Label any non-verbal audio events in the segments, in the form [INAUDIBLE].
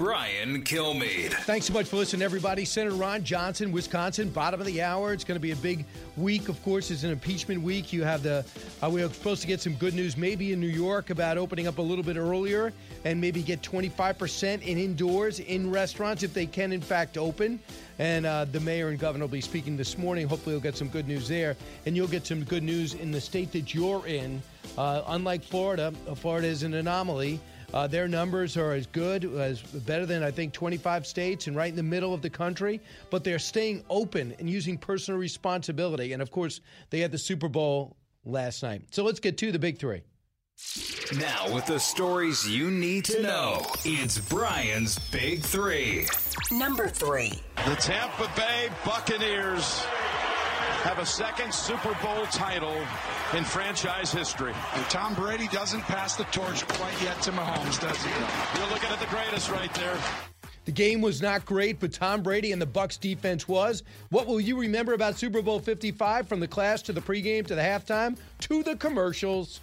Brian Kilmeade. Thanks so much for listening, everybody. Senator Ron Johnson, Wisconsin, bottom of the hour. It's going to be a big week, of course. It's an impeachment week. You have the, uh, we are supposed to get some good news maybe in New York about opening up a little bit earlier and maybe get 25% in indoors in restaurants if they can, in fact, open. And uh, the mayor and governor will be speaking this morning. Hopefully, we'll get some good news there. And you'll get some good news in the state that you're in. Uh, unlike Florida, Florida is an anomaly. Uh, their numbers are as good, as better than I think 25 states and right in the middle of the country. But they're staying open and using personal responsibility. And of course, they had the Super Bowl last night. So let's get to the big three. Now, with the stories you need to know, it's Brian's Big Three. Number three. The Tampa Bay Buccaneers have a second Super Bowl title in franchise history. And Tom Brady doesn't pass the torch quite yet to Mahomes, does he? You're looking at the greatest right there. The game was not great, but Tom Brady and the Bucs defense was. What will you remember about Super Bowl 55 from the class to the pregame to the halftime to the commercials?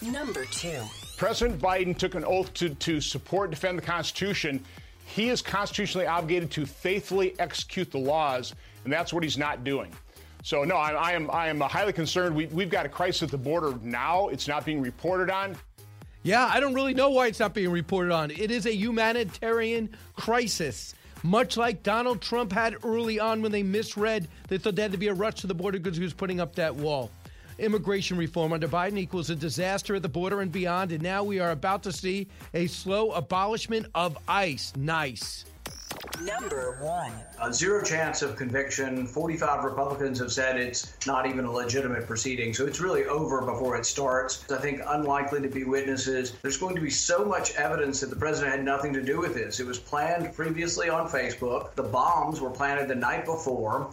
Number two. President Biden took an oath to, to support and defend the Constitution. He is constitutionally obligated to faithfully execute the laws, and that's what he's not doing. So no, I, I am I am highly concerned. We, we've got a crisis at the border now. It's not being reported on. Yeah, I don't really know why it's not being reported on. It is a humanitarian crisis, much like Donald Trump had early on when they misread they thought there had to be a rush to the border because he was putting up that wall. Immigration reform under Biden equals a disaster at the border and beyond, and now we are about to see a slow abolishment of ICE. Nice. Number one. Uh, zero chance of conviction. 45 Republicans have said it's not even a legitimate proceeding. So it's really over before it starts. I think unlikely to be witnesses. There's going to be so much evidence that the president had nothing to do with this. It was planned previously on Facebook. The bombs were planted the night before.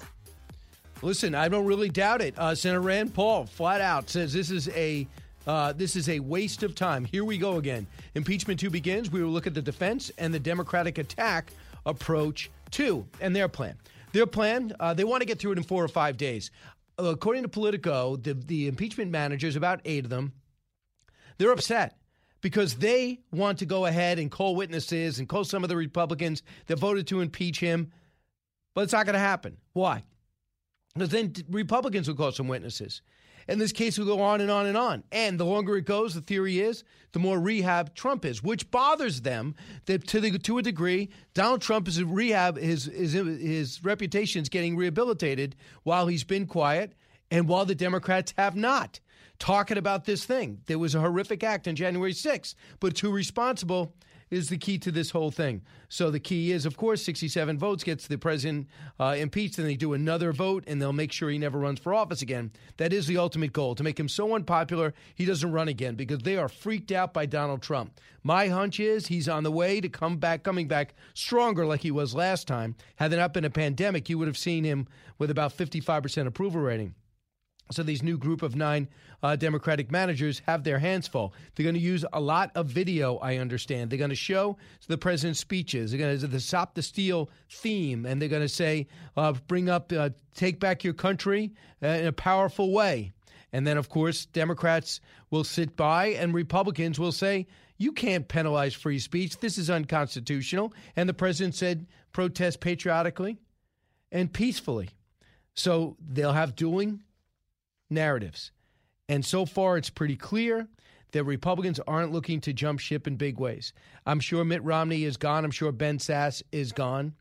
Listen, I don't really doubt it. Uh, Senator Rand Paul flat out says this is a uh, this is a waste of time. Here we go again. Impeachment two begins. We will look at the defense and the Democratic attack approach to and their plan. Their plan, uh, they want to get through it in four or five days. Uh, according to Politico, the, the impeachment managers, about eight of them, they're upset because they want to go ahead and call witnesses and call some of the Republicans that voted to impeach him, but it's not going to happen. Why? Because then Republicans will call some witnesses. And this case will go on and on and on. And the longer it goes, the theory is, the more rehab Trump is, which bothers them that to the to a degree, Donald Trump is rehab his his his reputation is getting rehabilitated while he's been quiet and while the Democrats have not. Talking about this thing. There was a horrific act on January 6th, but who responsible is the key to this whole thing. So the key is, of course, 67 votes gets the president uh, impeached, and they do another vote, and they'll make sure he never runs for office again. That is the ultimate goal to make him so unpopular he doesn't run again because they are freaked out by Donald Trump. My hunch is he's on the way to come back, coming back stronger like he was last time. Had there not been a pandemic, you would have seen him with about 55% approval rating. So these new group of nine uh, Democratic managers have their hands full. They're going to use a lot of video. I understand. They're going to show the president's speeches. They're going to the "Stop the Steal" theme, and they're going to say, uh, "Bring up, uh, take back your country uh, in a powerful way." And then, of course, Democrats will sit by, and Republicans will say, "You can't penalize free speech. This is unconstitutional." And the president said, "Protest patriotically and peacefully." So they'll have dueling narratives. And so far, it's pretty clear that Republicans aren't looking to jump ship in big ways. I'm sure Mitt Romney is gone. I'm sure Ben Sasse is gone.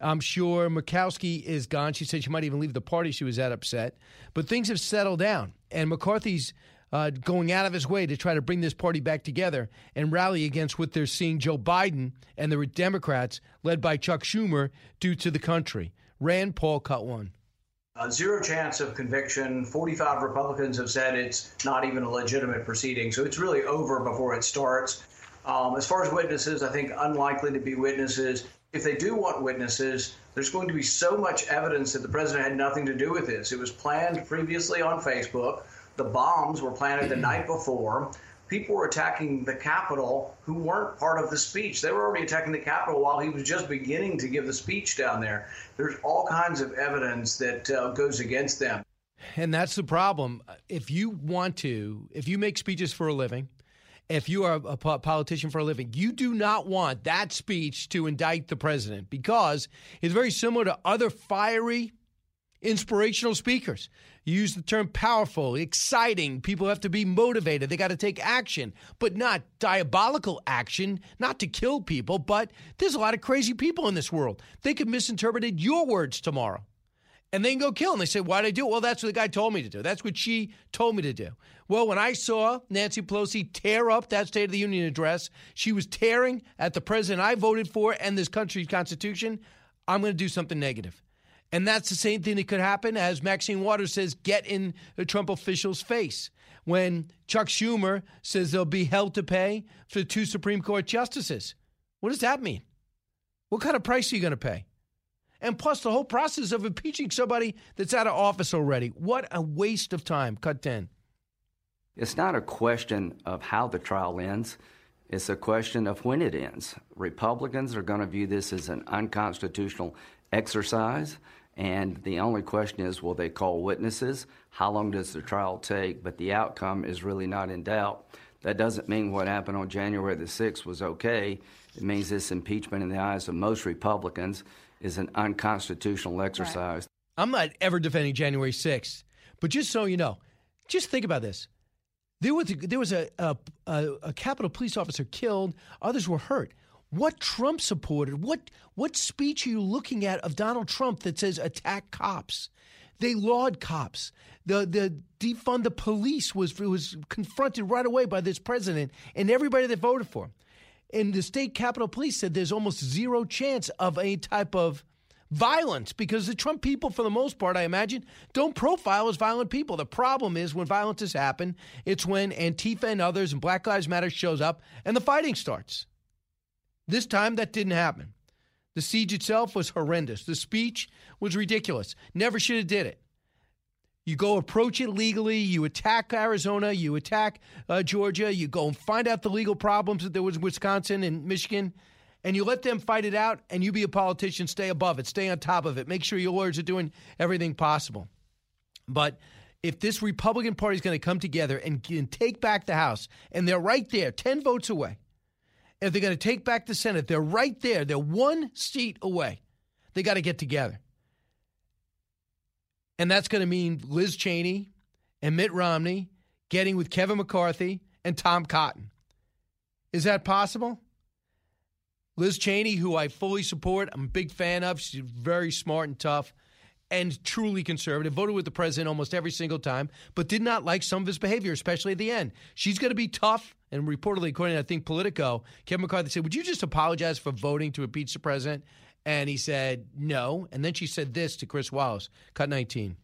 I'm sure Murkowski is gone. She said she might even leave the party. She was that upset. But things have settled down. And McCarthy's uh, going out of his way to try to bring this party back together and rally against what they're seeing Joe Biden and the Democrats, led by Chuck Schumer, do to the country. Rand Paul cut one. Uh, zero chance of conviction. 45 Republicans have said it's not even a legitimate proceeding. So it's really over before it starts. Um, as far as witnesses, I think unlikely to be witnesses. if they do want witnesses, there's going to be so much evidence that the president had nothing to do with this. It was planned previously on Facebook. The bombs were planted the night before. People were attacking the Capitol who weren't part of the speech. They were already attacking the Capitol while he was just beginning to give the speech down there. There's all kinds of evidence that uh, goes against them. And that's the problem. If you want to, if you make speeches for a living, if you are a politician for a living, you do not want that speech to indict the president because it's very similar to other fiery, inspirational speakers. You use the term powerful, exciting. People have to be motivated. They got to take action, but not diabolical action, not to kill people. But there's a lot of crazy people in this world. They could misinterpret your words tomorrow and they can go kill And They say, Why did I do it? Well, that's what the guy told me to do. That's what she told me to do. Well, when I saw Nancy Pelosi tear up that State of the Union address, she was tearing at the president I voted for and this country's Constitution. I'm going to do something negative. And that's the same thing that could happen as Maxine Waters says, get in the Trump official's face. When Chuck Schumer says they'll be held to pay for two Supreme Court justices. What does that mean? What kind of price are you going to pay? And plus, the whole process of impeaching somebody that's out of office already. What a waste of time. Cut 10. It's not a question of how the trial ends, it's a question of when it ends. Republicans are going to view this as an unconstitutional exercise. And the only question is will they call witnesses? How long does the trial take? But the outcome is really not in doubt. That doesn't mean what happened on January the 6th was okay. It means this impeachment, in the eyes of most Republicans, is an unconstitutional exercise. Right. I'm not ever defending January 6th, but just so you know, just think about this. There was a, there was a, a, a, a Capitol police officer killed. Others were hurt. What Trump supported? What what speech are you looking at of Donald Trump that says attack cops? They laud cops. The the defund the police was was confronted right away by this president and everybody that voted for him. And the state capitol police said there's almost zero chance of any type of violence because the Trump people, for the most part, I imagine, don't profile as violent people. The problem is when violence has happened, it's when Antifa and others and Black Lives Matter shows up and the fighting starts. This time that didn't happen. The siege itself was horrendous. The speech was ridiculous. Never should have did it. You go approach it legally. You attack Arizona. You attack uh, Georgia. You go and find out the legal problems that there was in Wisconsin and Michigan, and you let them fight it out. And you be a politician, stay above it, stay on top of it. Make sure your lawyers are doing everything possible. But if this Republican Party is going to come together and, and take back the House, and they're right there, ten votes away. If they're going to take back the Senate, they're right there. They're one seat away. They got to get together. And that's going to mean Liz Cheney and Mitt Romney getting with Kevin McCarthy and Tom Cotton. Is that possible? Liz Cheney, who I fully support, I'm a big fan of. She's very smart and tough and truly conservative, voted with the president almost every single time, but did not like some of his behavior, especially at the end. She's going to be tough. And reportedly, according to I think Politico, Kevin McCarthy said, Would you just apologize for voting to impeach the president? And he said, no. And then she said this to Chris Wallace, cut 19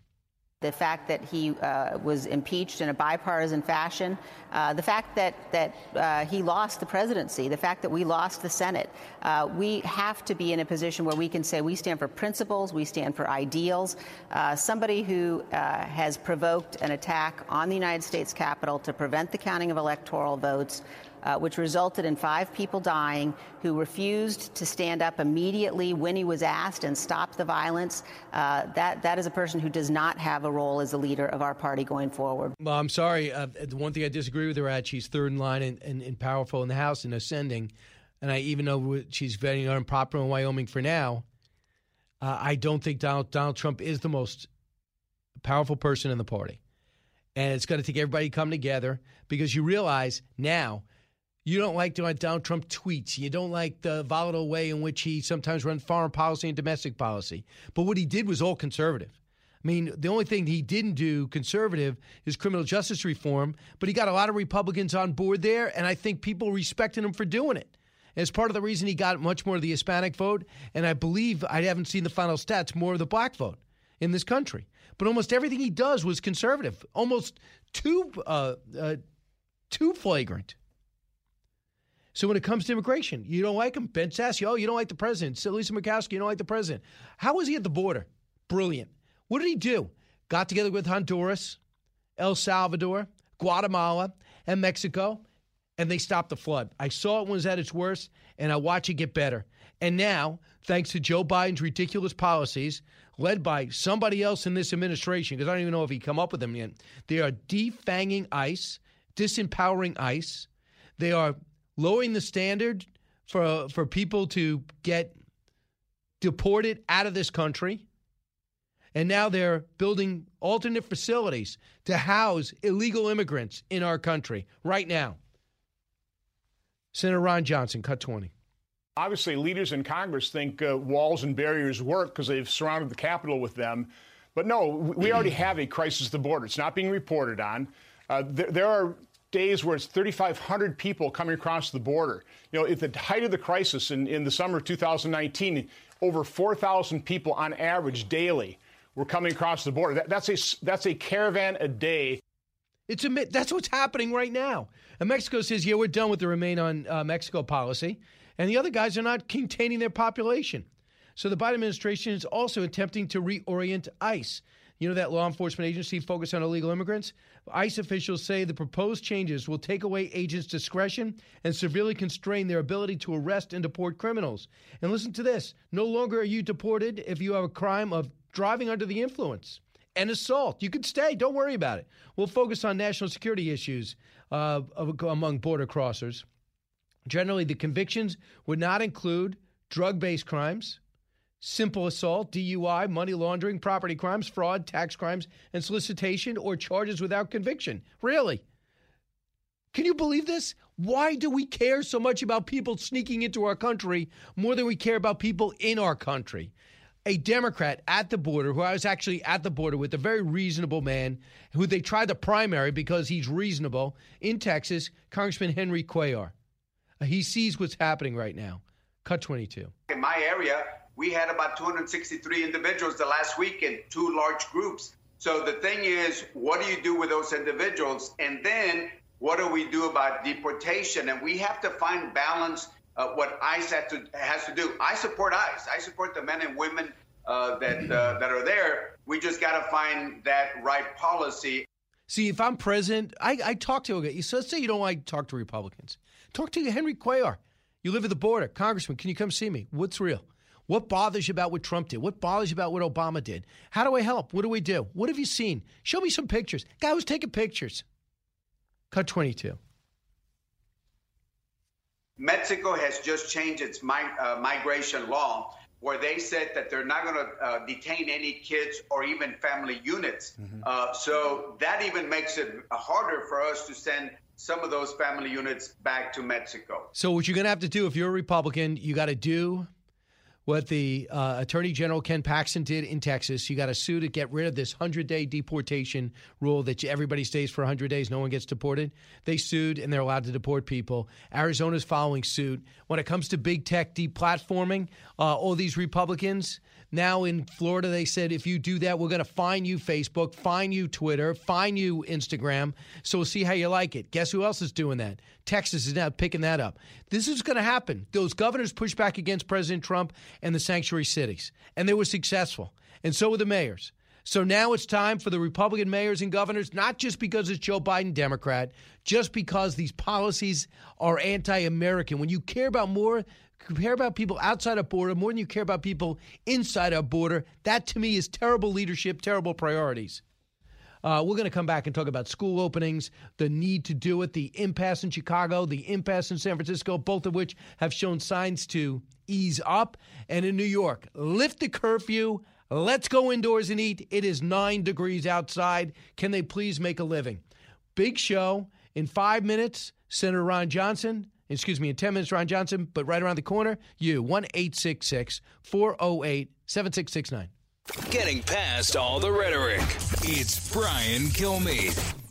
the fact that he uh, was impeached in a bipartisan fashion, uh, the fact that that uh, he lost the presidency, the fact that we lost the Senate. Uh, we have to be in a position where we can say we stand for principles, we stand for ideals. Uh, somebody who uh, has provoked an attack on the United States Capitol to prevent the counting of electoral votes uh, which resulted in five people dying who refused to stand up immediately when he was asked and stop the violence. Uh, that, that is a person who does not have a role as a leader of our party going forward. Well, I'm sorry. Uh, the one thing I disagree with her at, she's third in line and, and, and powerful in the House and ascending. And I even know she's very unpopular in Wyoming for now. Uh, I don't think Donald, Donald Trump is the most powerful person in the party. And it's going to take everybody to come together because you realize now you don't like Donald Trump tweets. You don't like the volatile way in which he sometimes runs foreign policy and domestic policy. But what he did was all conservative. I mean, the only thing he didn't do conservative is criminal justice reform, but he got a lot of Republicans on board there, and I think people respected him for doing it. As part of the reason he got much more of the Hispanic vote, and I believe I haven't seen the final stats, more of the black vote in this country. But almost everything he does was conservative, almost too uh, uh, too flagrant. So when it comes to immigration, you don't like him. Ben Sasse, oh, you don't like the president. Lisa Murkowski, you don't like the president. How was he at the border? Brilliant. What did he do? Got together with Honduras, El Salvador, Guatemala, and Mexico, and they stopped the flood. I saw it when it was at its worst, and I watch it get better. And now, thanks to Joe Biden's ridiculous policies, led by somebody else in this administration, because I don't even know if he come up with them yet, they are defanging ICE, disempowering ICE. They are lowering the standard for for people to get deported out of this country. And now they're building alternate facilities to house illegal immigrants in our country right now. Senator Ron Johnson, cut 20. Obviously, leaders in Congress think uh, walls and barriers work because they've surrounded the Capitol with them. But no, we already have a crisis at the border. It's not being reported on. Uh, there, there are days where it's 3,500 people coming across the border. You know, at the height of the crisis in, in the summer of 2019, over 4,000 people on average daily were coming across the border. That, that's a that's a caravan a day. It's a that's what's happening right now. And Mexico says, "Yeah, we're done with the remain on uh, Mexico policy," and the other guys are not containing their population. So the Biden administration is also attempting to reorient ICE. You know that law enforcement agency focused on illegal immigrants? ICE officials say the proposed changes will take away agents' discretion and severely constrain their ability to arrest and deport criminals. And listen to this no longer are you deported if you have a crime of driving under the influence and assault. You could stay. Don't worry about it. We'll focus on national security issues uh, among border crossers. Generally, the convictions would not include drug based crimes, simple assault, DUI, money laundering, property crimes, fraud, tax crimes, and solicitation, or charges without conviction. Really? Can you believe this? Why do we care so much about people sneaking into our country more than we care about people in our country? a Democrat at the border, who I was actually at the border with, a very reasonable man who they tried the primary because he's reasonable in Texas, Congressman Henry Cuellar. He sees what's happening right now. Cut 22. In my area, we had about 263 individuals the last week in two large groups. So the thing is, what do you do with those individuals? And then what do we do about deportation? And we have to find balance uh, what ICE has to, has to do. I support ICE. I support the men and women uh, that uh, that are there. We just got to find that right policy. See, if I'm president, I, I talk to you. So let's say you don't like to talk to Republicans. Talk to Henry Cuellar. You live at the border, Congressman. Can you come see me? What's real? What bothers you about what Trump did? What bothers you about what Obama did? How do I help? What do we do? What have you seen? Show me some pictures. Guy was taking pictures. Cut 22. Mexico has just changed its uh, migration law where they said that they're not going to uh, detain any kids or even family units. Mm-hmm. Uh, so that even makes it harder for us to send some of those family units back to Mexico. So what you're going to have to do if you're a Republican, you got to do what the uh, Attorney General Ken Paxton did in Texas. You got to sue to get rid of this 100 day deportation rule that everybody stays for 100 days, no one gets deported. They sued and they're allowed to deport people. Arizona's following suit. When it comes to big tech deplatforming, uh, all these Republicans, now in Florida, they said if you do that, we're going to fine you Facebook, fine you Twitter, fine you Instagram. So we'll see how you like it. Guess who else is doing that? Texas is now picking that up. This is going to happen. Those governors pushed back against President Trump and the sanctuary cities, and they were successful. And so were the mayors. So now it's time for the Republican mayors and governors, not just because it's Joe Biden, Democrat, just because these policies are anti American. When you care about more care about people outside our border more than you care about people inside our border. That to me is terrible leadership, terrible priorities. Uh, we're going to come back and talk about school openings, the need to do it, the impasse in Chicago, the impasse in San Francisco, both of which have shown signs to ease up. And in New York, lift the curfew. Let's go indoors and eat. It is nine degrees outside. Can they please make a living? Big show. In five minutes, Senator Ron Johnson excuse me, in 10 minutes, Ron Johnson, but right around the corner, you, 1 408 7669. Getting past all the rhetoric, it's Brian Kilmeade.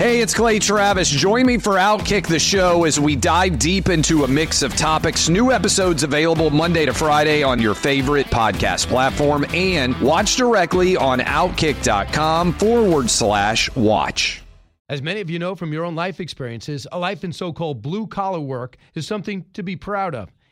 Hey, it's Clay Travis. Join me for Outkick the Show as we dive deep into a mix of topics. New episodes available Monday to Friday on your favorite podcast platform and watch directly on outkick.com forward slash watch. As many of you know from your own life experiences, a life in so called blue collar work is something to be proud of.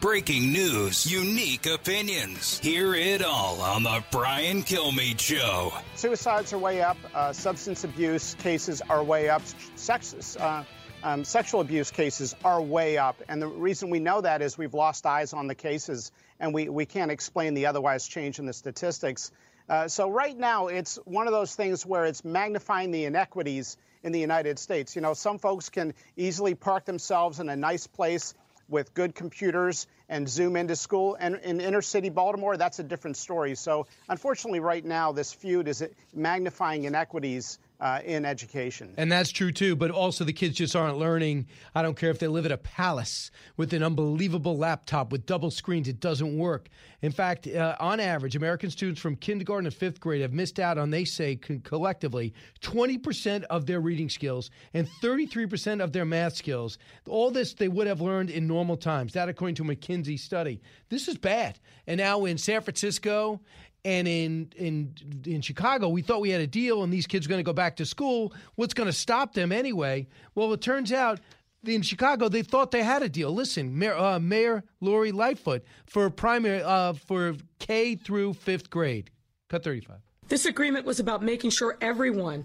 Breaking news, unique opinions. Hear it all on the Brian Kilmeade Show. Suicides are way up. Uh, substance abuse cases are way up. Sex, uh, um, sexual abuse cases are way up. And the reason we know that is we've lost eyes on the cases and we, we can't explain the otherwise change in the statistics. Uh, so right now, it's one of those things where it's magnifying the inequities in the United States. You know, some folks can easily park themselves in a nice place with good computers and zoom into school. And in inner city Baltimore, that's a different story. So unfortunately, right now, this feud is magnifying inequities uh, in education. And that's true too, but also the kids just aren't learning. I don't care if they live at a palace with an unbelievable laptop with double screens, it doesn't work. In fact, uh, on average, American students from kindergarten to fifth grade have missed out on, they say collectively, 20% of their reading skills and 33% of their math skills. All this they would have learned in normal times. That, according to a McKinsey study. This is bad. And now in San Francisco and in in in Chicago, we thought we had a deal, and these kids are going to go back to school. What's going to stop them anyway? Well, it turns out in Chicago they thought they had a deal. Listen, Mayor, uh, Mayor Lori Lightfoot for primary uh, for K through fifth grade. Cut thirty five. This agreement was about making sure everyone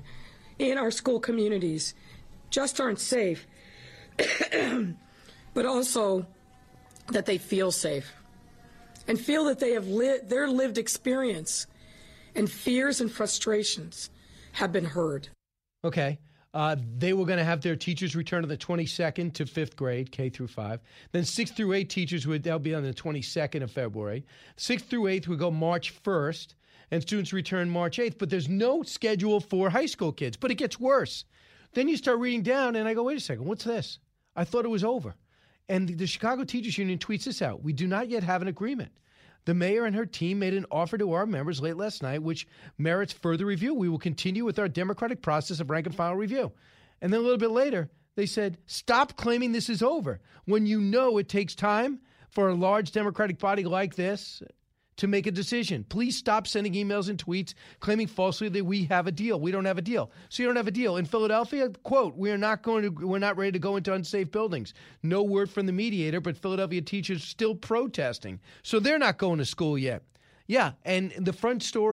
in our school communities just aren't safe, [CLEARS THROAT] but also that they feel safe and feel that they have li- their lived experience and fears and frustrations have been heard. Okay. Uh, they were going to have their teachers return on the 22nd to fifth grade, K through five. Then sixth through eight teachers would they'll be on the 22nd of February. Sixth through eighth would go March 1st, and students return March 8th. But there's no schedule for high school kids. But it gets worse. Then you start reading down, and I go, wait a second, what's this? I thought it was over. And the Chicago Teachers Union tweets this out. We do not yet have an agreement. The mayor and her team made an offer to our members late last night, which merits further review. We will continue with our democratic process of rank and file review. And then a little bit later, they said, stop claiming this is over when you know it takes time for a large democratic body like this to make a decision. Please stop sending emails and tweets claiming falsely that we have a deal. We don't have a deal. So you don't have a deal. In Philadelphia, quote, we are not going to we're not ready to go into unsafe buildings. No word from the mediator, but Philadelphia teachers still protesting. So they're not going to school yet. Yeah, and the front story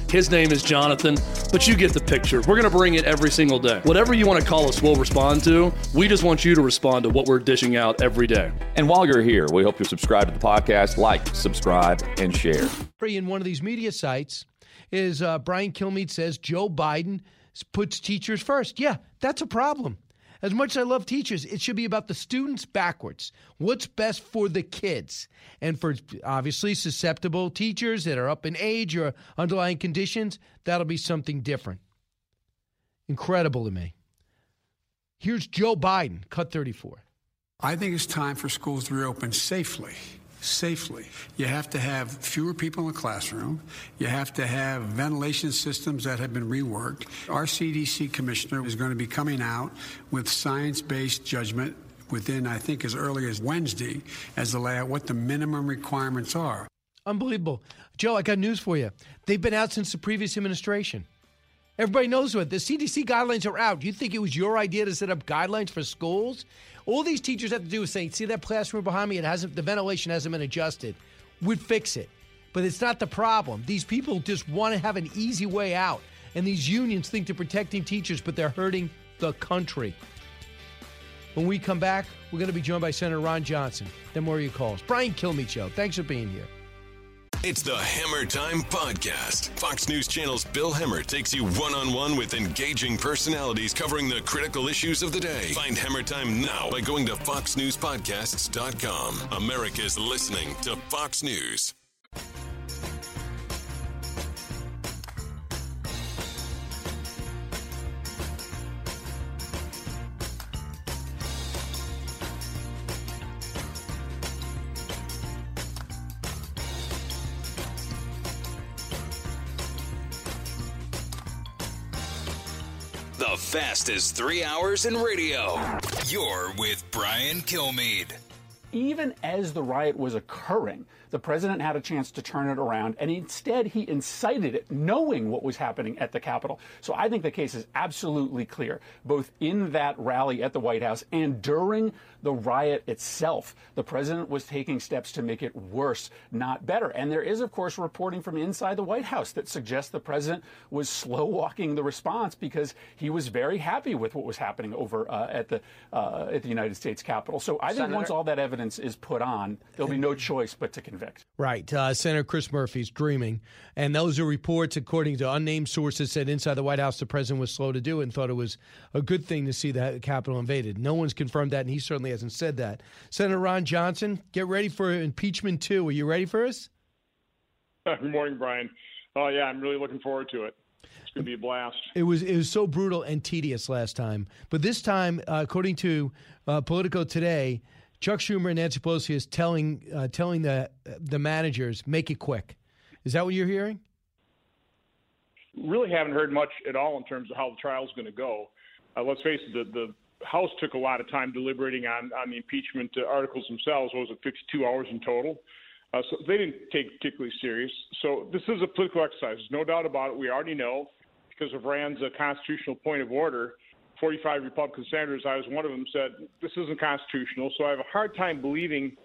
His name is Jonathan, but you get the picture. We're going to bring it every single day. Whatever you want to call us, we'll respond to. We just want you to respond to what we're dishing out every day. And while you're here, we hope you subscribe to the podcast, like, subscribe, and share. In one of these media sites, is uh, Brian Kilmeade says Joe Biden puts teachers first. Yeah, that's a problem. As much as I love teachers, it should be about the students backwards. What's best for the kids? And for obviously susceptible teachers that are up in age or underlying conditions, that'll be something different. Incredible to me. Here's Joe Biden, cut 34. I think it's time for schools to reopen safely safely. You have to have fewer people in the classroom. You have to have ventilation systems that have been reworked. Our CDC commissioner is going to be coming out with science based judgment within, I think, as early as Wednesday as to lay out what the minimum requirements are. Unbelievable. Joe, I got news for you. They've been out since the previous administration. Everybody knows what the CDC guidelines are out. You think it was your idea to set up guidelines for schools? All these teachers have to do is say, "See that classroom behind me? It hasn't the ventilation hasn't been adjusted." We'd fix it, but it's not the problem. These people just want to have an easy way out, and these unions think they're protecting teachers, but they're hurting the country. When we come back, we're going to be joined by Senator Ron Johnson. Then more of your calls. Brian Kilmeade Show. Thanks for being here. It's the Hemmer Time Podcast. Fox News Channel's Bill Hemmer takes you one on one with engaging personalities covering the critical issues of the day. Find Hemmer Time now by going to FoxNewsPodcasts.com. America's listening to Fox News. The fastest three hours in radio. You're with Brian Kilmeade. Even as the riot was occurring, the president had a chance to turn it around, and instead he incited it, knowing what was happening at the Capitol. So I think the case is absolutely clear, both in that rally at the White House and during the riot itself. The president was taking steps to make it worse, not better. And there is, of course, reporting from inside the White House that suggests the president was slow walking the response because he was very happy with what was happening over uh, at the uh, at the United States Capitol. So I think Senator- once all that evidence is put on, there'll be no choice but to convict. Right. Uh, Senator Chris Murphy's dreaming. And those are reports, according to unnamed sources, said inside the White House the president was slow to do it and thought it was a good thing to see the Capitol invaded. No one's confirmed that, and he certainly hasn't said that. Senator Ron Johnson, get ready for impeachment two. Are you ready for us? [LAUGHS] Good morning, Brian. Oh yeah, I'm really looking forward to it. It's going to be a blast. It was it was so brutal and tedious last time, but this time, uh, according to uh, Politico today, Chuck Schumer and Nancy Pelosi is telling uh, telling the the managers make it quick. Is that what you're hearing? Really haven't heard much at all in terms of how the trial's going to go. Uh, let's face it, the, the House took a lot of time deliberating on on the impeachment uh, articles themselves. What was it 52 hours in total? Uh, so they didn't take it particularly serious. So this is a political exercise. There's no doubt about it. We already know because of Rand's uh, constitutional point of order. 45 Republican senators, I was one of them, said this isn't constitutional. So I have a hard time believing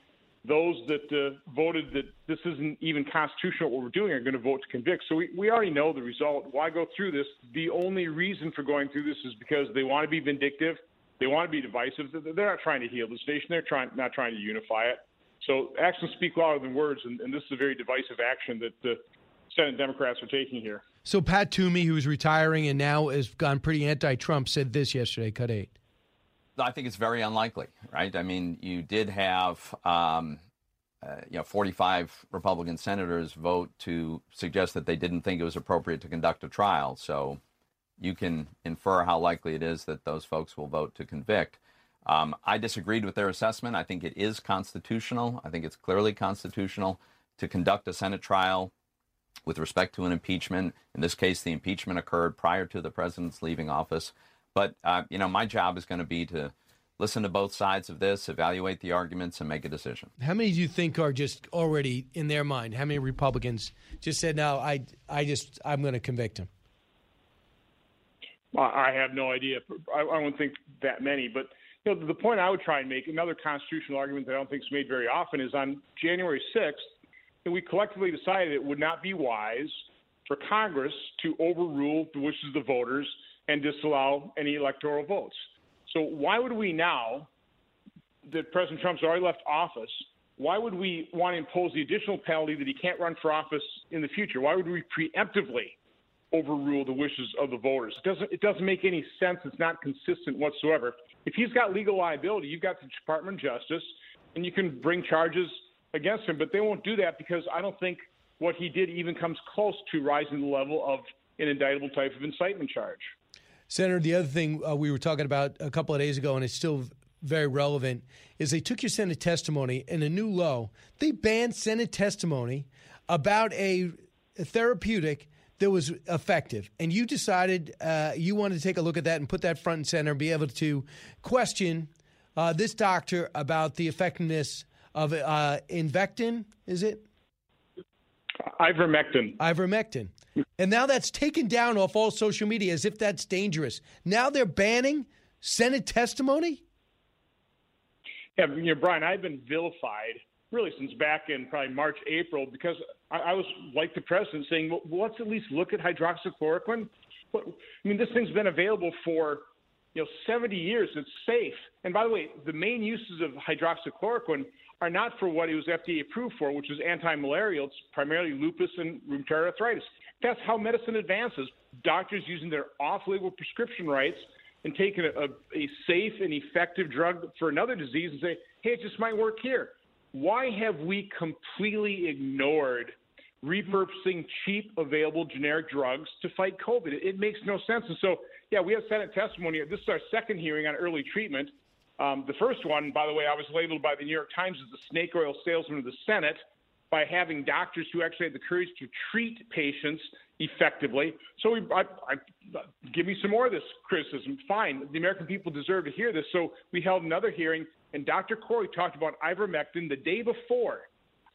those that uh, voted that this isn't even constitutional what we're doing are going to vote to convict. So we, we already know the result. Why go through this? The only reason for going through this is because they want to be vindictive. They want to be divisive. They're not trying to heal this nation. They're trying not trying to unify it. So actions speak louder than words, and, and this is a very divisive action that the Senate Democrats are taking here. So Pat Toomey, who's retiring and now has gone pretty anti-Trump, said this yesterday. Cut eight. I think it's very unlikely, right? I mean, you did have, um, uh, you know, 45 Republican senators vote to suggest that they didn't think it was appropriate to conduct a trial. So you can infer how likely it is that those folks will vote to convict. Um, I disagreed with their assessment. I think it is constitutional. I think it's clearly constitutional to conduct a Senate trial with respect to an impeachment. In this case, the impeachment occurred prior to the president's leaving office. But, uh, you know, my job is going to be to listen to both sides of this, evaluate the arguments, and make a decision. How many do you think are just already in their mind? How many Republicans just said, "No, I, I just, I'm going to convict him"? I have no idea. I, don't think that many, but you know, the point I would try and make, another constitutional argument that I don't think is made very often, is on January 6th, and we collectively decided it would not be wise for Congress to overrule the wishes of the voters and disallow any electoral votes. So why would we now, that President Trump's already left office, why would we want to impose the additional penalty that he can't run for office in the future? Why would we preemptively overrule the wishes of the voters? It doesn't it doesn't make any sense. It's not consistent whatsoever. If he's got legal liability, you've got the Department of Justice, and you can bring charges against him. But they won't do that because I don't think what he did even comes close to rising the level of an indictable type of incitement charge. Senator, the other thing uh, we were talking about a couple of days ago, and it's still very relevant is they took your Senate testimony in a new low. They banned Senate testimony about a, a therapeutic that was effective, and you decided uh, you wanted to take a look at that and put that front and center, and be able to question uh, this doctor about the effectiveness of uh, Invectin. Is it? Ivermectin. Ivermectin. And now that's taken down off all social media as if that's dangerous. Now they're banning Senate testimony? Yeah, you know, Brian, I've been vilified really since back in probably March, April, because I, I was like the president saying, well, let's at least look at hydroxychloroquine. I mean, this thing's been available for you know 70 years. It's safe. And by the way, the main uses of hydroxychloroquine are not for what it was FDA approved for, which is anti-malarial. It's primarily lupus and rheumatoid arthritis. That's how medicine advances. Doctors using their off-label prescription rights and taking a, a, a safe and effective drug for another disease and say, hey, it just might work here. Why have we completely ignored repurposing cheap, available generic drugs to fight COVID? It, it makes no sense. And so, yeah, we have Senate testimony. This is our second hearing on early treatment. Um, the first one, by the way, I was labeled by the New York Times as the snake oil salesman of the Senate by having doctors who actually had the courage to treat patients effectively. So we, I, I, give me some more of this criticism. Fine, the American people deserve to hear this. So we held another hearing, and Dr. Kory talked about ivermectin the day before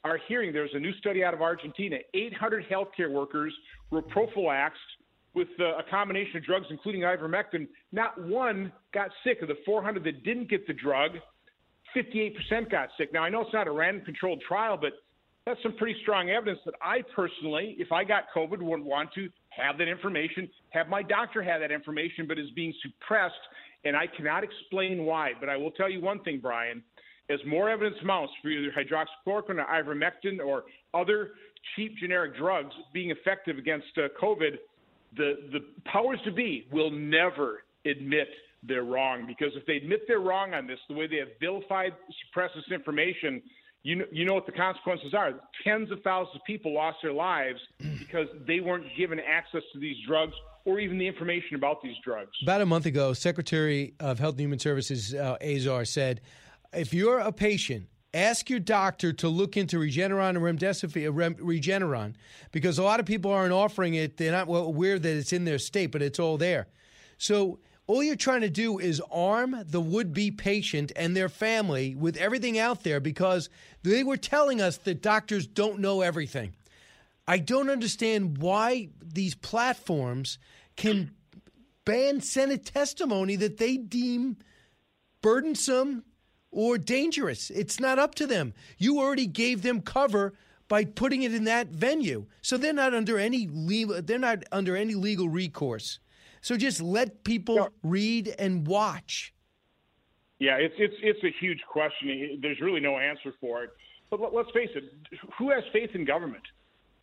our hearing. There was a new study out of Argentina. 800 healthcare workers were prophylaxed with uh, a combination of drugs, including ivermectin. Not one got sick. Of the 400 that didn't get the drug, 58% got sick. Now, I know it's not a random controlled trial, but that's some pretty strong evidence that I personally, if I got COVID, would want to have that information, have my doctor have that information, but is being suppressed. And I cannot explain why. But I will tell you one thing, Brian. As more evidence mounts for either hydroxychloroquine or ivermectin or other cheap generic drugs being effective against uh, COVID, the the powers to be will never admit they're wrong because if they admit they're wrong on this, the way they have vilified, suppressed this information, you know, you know what the consequences are. Tens of thousands of people lost their lives [CLEARS THROAT] because they weren't given access to these drugs or even the information about these drugs. About a month ago, Secretary of Health and Human Services uh, Azar said, if you're a patient ask your doctor to look into Regeneron and Remdesivir, uh, Regeneron, because a lot of people aren't offering it. They're not well, aware that it's in their state, but it's all there. So all you're trying to do is arm the would-be patient and their family with everything out there because they were telling us that doctors don't know everything. I don't understand why these platforms can ban Senate testimony that they deem burdensome or dangerous. It's not up to them. You already gave them cover by putting it in that venue. So they're not under any legal they're not under any legal recourse. So just let people read and watch. Yeah, it's it's it's a huge question. There's really no answer for it. But let's face it, who has faith in government?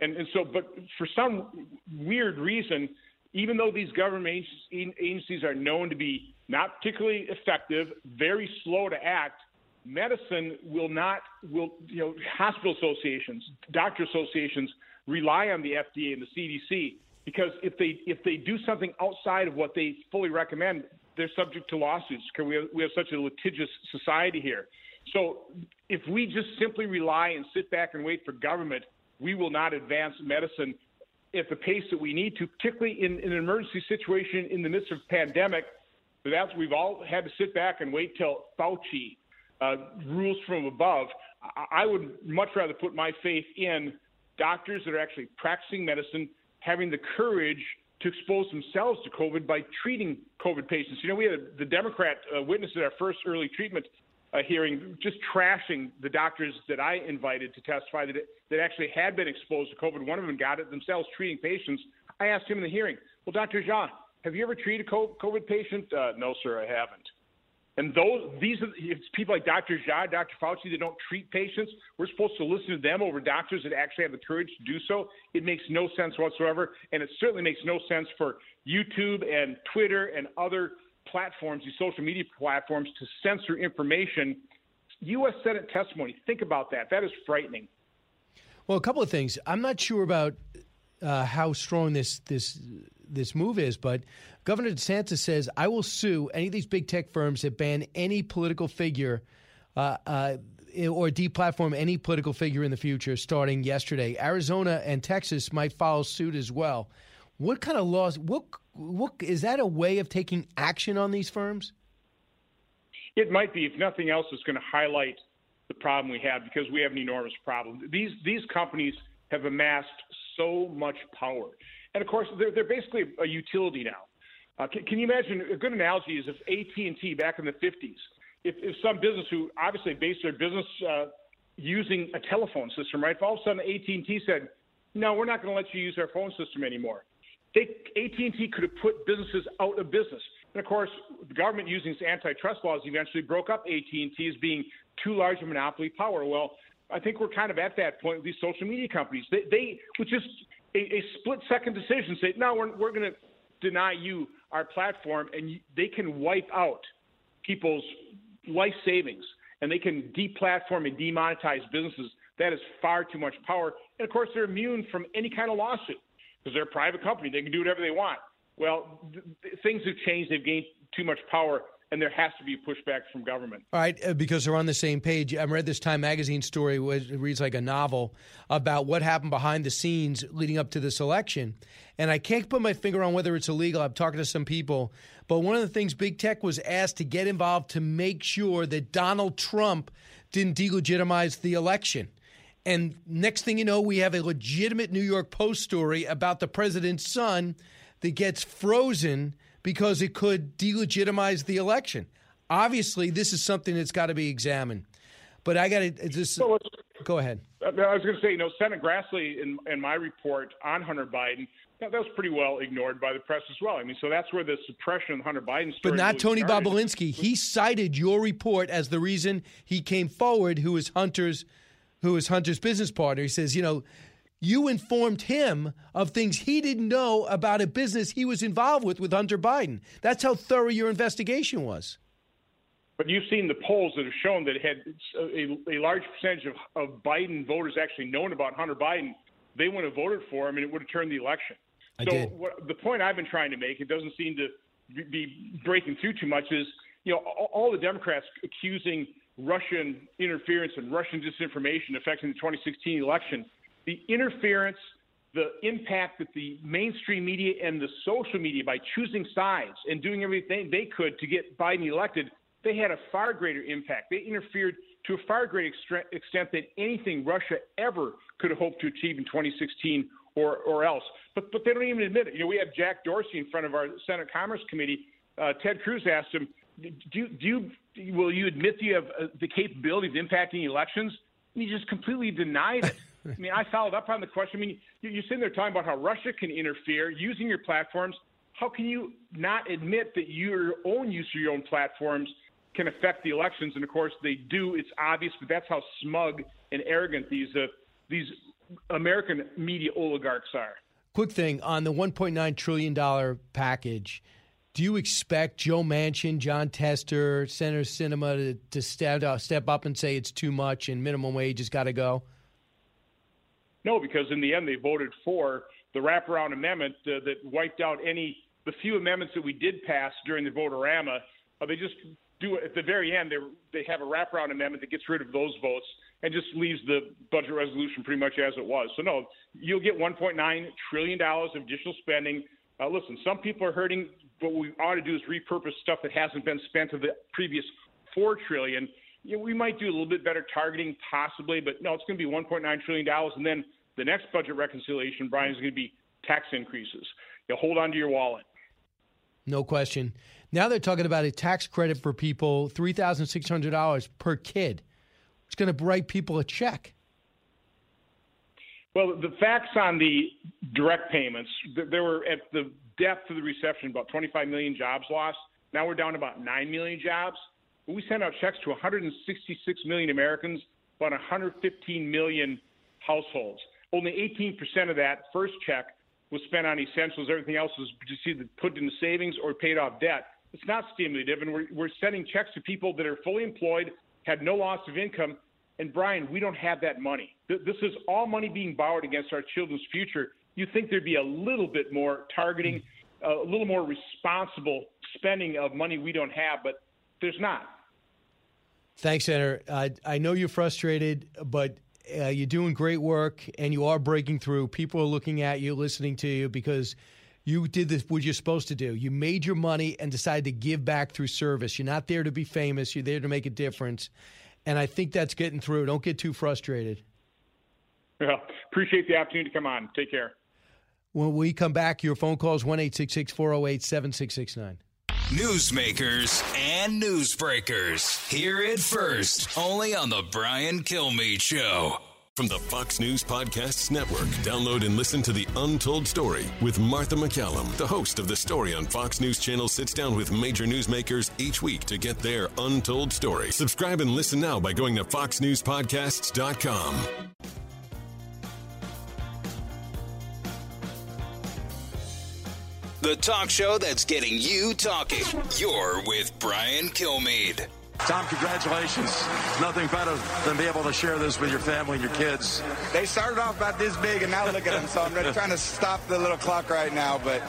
And and so, but for some weird reason, even though these government agencies are known to be not particularly effective, very slow to act. Medicine will not will you know hospital associations, doctor associations rely on the FDA and the CDC because if they if they do something outside of what they fully recommend, they're subject to lawsuits because we have, we have such a litigious society here. So if we just simply rely and sit back and wait for government, we will not advance medicine at the pace that we need to, particularly in, in an emergency situation in the midst of pandemic that's we've all had to sit back and wait till Fauci uh, rules from above. I, I would much rather put my faith in doctors that are actually practicing medicine, having the courage to expose themselves to COVID by treating COVID patients. You know, we had the Democrat uh, witness at our first early treatment uh, hearing just trashing the doctors that I invited to testify that, that actually had been exposed to COVID. One of them got it themselves treating patients. I asked him in the hearing, well, Dr. Jha, have you ever treated a COVID patient? Uh, no, sir, I haven't. And those, these are it's people like Dr. Jha, Dr. Fauci that don't treat patients. We're supposed to listen to them over doctors that actually have the courage to do so. It makes no sense whatsoever, and it certainly makes no sense for YouTube and Twitter and other platforms, these social media platforms, to censor information. U.S. Senate testimony. Think about that. That is frightening. Well, a couple of things. I'm not sure about uh, how strong this this this move is, but Governor DeSantis says I will sue any of these big tech firms that ban any political figure. Uh, uh, or deplatform any political figure in the future starting yesterday. Arizona and Texas might follow suit as well. What kind of laws? What what is that a way of taking action on these firms? It might be. If nothing else, it's going to highlight the problem we have because we have an enormous problem. These these companies have amassed so much power, and of course, they're they're basically a utility now. Uh, can, can, you imagine? A good analogy is if AT and T back in the '50s, if, if some business who obviously based their business uh, using a telephone system, right? If all of a sudden AT and T said, "No, we're not going to let you use our phone system anymore," they AT and T could have put businesses out of business. And of course, the government using its antitrust laws eventually broke up AT&T as being too large a monopoly power. Well, I think we're kind of at that point with these social media companies. They, they with just a, a split-second decision, say, no, we're, we're going to deny you our platform, and they can wipe out people's life savings, and they can deplatform and demonetize businesses. That is far too much power. And of course, they're immune from any kind of lawsuit because they're a private company. They can do whatever they want. Well, th- things have changed. They've gained too much power, and there has to be pushback from government. All right, uh, because they're on the same page. I read this Time magazine story, it reads like a novel about what happened behind the scenes leading up to this election. And I can't put my finger on whether it's illegal. I'm talking to some people. But one of the things Big Tech was asked to get involved to make sure that Donald Trump didn't delegitimize the election. And next thing you know, we have a legitimate New York Post story about the president's son that gets frozen because it could delegitimize the election. Obviously, this is something that's got to be examined. But I got to just well, go ahead. I was going to say, you know, Senator Grassley in, in my report on Hunter Biden, that, that, was pretty well ignored by the press as well. I mean, so that's where the suppression of Hunter Biden But not Tony started. Bobulinski. He cited your report as the reason he came forward, who is Hunter's who is Hunter's business partner. He says, you know, you informed him of things he didn't know about a business he was involved with with Hunter Biden. That's how thorough your investigation was. But you've seen the polls that have shown that had a, a large percentage of, of Biden voters actually known about Hunter Biden. They wouldn't have voted for him, and it would have turned the election. I so did. What, the point I've been trying to make, it doesn't seem to be breaking through too much, is you know all, all the Democrats accusing Russian interference and Russian disinformation affecting the 2016 election the interference, the impact that the mainstream media and the social media, by choosing sides and doing everything they could to get Biden elected, they had a far greater impact. They interfered to a far greater extent than anything Russia ever could have hoped to achieve in 2016 or, or else. But, but they don't even admit it. You know, we have Jack Dorsey in front of our Senate Commerce Committee. Uh, Ted Cruz asked him, do, do you, will you admit that you have uh, the capability of impacting elections? And he just completely denied it. I mean, I followed up on the question. I mean, you're sitting there talking about how Russia can interfere using your platforms. How can you not admit that your own use of your own platforms can affect the elections? And of course, they do. It's obvious, but that's how smug and arrogant these uh, these American media oligarchs are. Quick thing on the 1.9 trillion dollar package. Do you expect Joe Manchin, Jon Tester, Senator Sinema to, to step, uh, step up and say it's too much and minimum wage has got to go? No, because in the end they voted for the wraparound amendment uh, that wiped out any the few amendments that we did pass during the voterama. Uh, they just do it at the very end. They they have a wraparound amendment that gets rid of those votes and just leaves the budget resolution pretty much as it was. So no, you'll get 1.9 trillion dollars of additional spending. Uh, listen, some people are hurting. What we ought to do is repurpose stuff that hasn't been spent of the previous four trillion you know, we might do a little bit better targeting, possibly, but no, it's going to be 1.9 trillion dollars, and then the next budget reconciliation, Brian, is going to be tax increases. You know, hold on to your wallet. No question. Now they're talking about a tax credit for people, three thousand six hundred dollars per kid. It's going to write people a check. Well, the facts on the direct payments, there were at the depth of the recession about 25 million jobs lost. Now we're down to about 9 million jobs we sent out checks to 166 million Americans, about 115 million households. Only 18% of that first check was spent on essentials. Everything else was just either put into savings or paid off debt. It's not stimulative, and we're, we're sending checks to people that are fully employed, had no loss of income. And Brian, we don't have that money. This is all money being borrowed against our children's future. You think there'd be a little bit more targeting a little more responsible spending of money we don't have, but there's not. Thanks, Senator. Uh, I know you're frustrated, but uh, you're doing great work and you are breaking through. People are looking at you, listening to you because you did this, what you're supposed to do. You made your money and decided to give back through service. You're not there to be famous, you're there to make a difference. And I think that's getting through. Don't get too frustrated. Yeah, appreciate the opportunity to come on. Take care. When we come back, your phone calls 1 408 7669. Newsmakers and newsbreakers. Hear it first, only on The Brian Kilmeade Show. From the Fox News Podcasts Network, download and listen to The Untold Story with Martha MacCallum. The host of The Story on Fox News Channel sits down with major newsmakers each week to get their untold story. Subscribe and listen now by going to foxnewspodcasts.com. The talk show that's getting you talking. You're with Brian Kilmeade. Tom, congratulations. Nothing better than be able to share this with your family and your kids. They started off about this big, and now look at them. So I'm trying to stop the little clock right now, but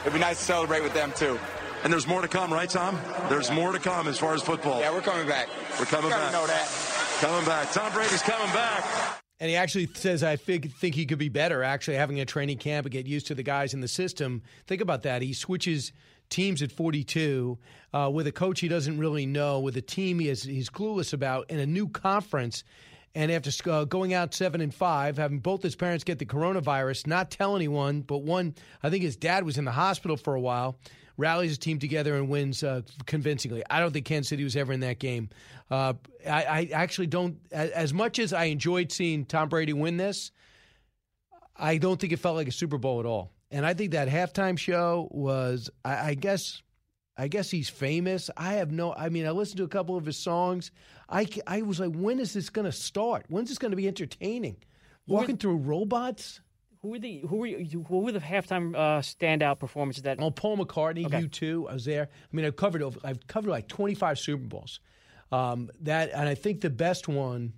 it'd be nice to celebrate with them too. And there's more to come, right, Tom? There's more to come as far as football. Yeah, we're coming back. We're coming you back. know that. Coming back. Tom Brady's coming back. And he actually says, I think, think he could be better actually having a training camp and get used to the guys in the system. Think about that. He switches teams at 42 uh, with a coach he doesn't really know, with a team he is, he's clueless about, in a new conference. And after uh, going out seven and five, having both his parents get the coronavirus, not tell anyone, but one, I think his dad was in the hospital for a while, rallies his team together and wins uh, convincingly. I don't think Kansas City was ever in that game. Uh, I, I actually don't, as much as I enjoyed seeing Tom Brady win this, I don't think it felt like a Super Bowl at all. And I think that halftime show was, I, I guess, I guess he's famous. I have no, I mean, I listened to a couple of his songs. I, I was like, when is this going to start? When's this going to be entertaining? Walking through robots? Who were the who were you, who were the halftime uh, standout performances that? Oh, Paul McCartney, Okay. U2. I was there. I mean, I've covered over- I've covered like twenty five Super Bowls. Um, that and I think the best one.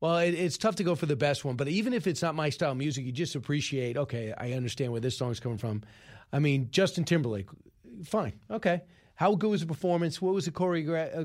Well, it, it's tough to go for the best one, but even if it's not my style of music, you just appreciate. Okay, I understand where this song's coming from. I mean, Justin Timberlake, fine, okay. How good was the performance? What was the choreogra- uh,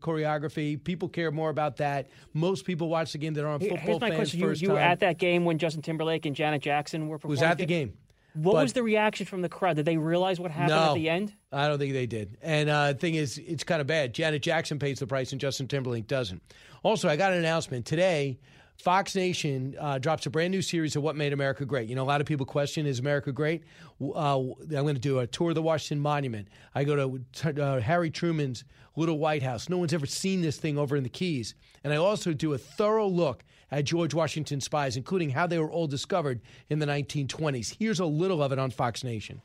choreography? People care more about that. Most people watch the game that aren't football Here's my fans. question: You, first you were at that game when Justin Timberlake and Janet Jackson were performing. was at the game. What but- was the reaction from the crowd? Did they realize what happened no, at the end? I don't think they did. And uh, the thing is, it's kind of bad. Janet Jackson pays the price, and Justin Timberlake doesn't. Also, I got an announcement today. Fox Nation uh, drops a brand new series of What Made America Great. You know, a lot of people question, is America great? Uh, I'm going to do a tour of the Washington Monument. I go to uh, Harry Truman's Little White House. No one's ever seen this thing over in the Keys. And I also do a thorough look at George Washington's spies, including how they were all discovered in the 1920s. Here's a little of it on Fox Nation.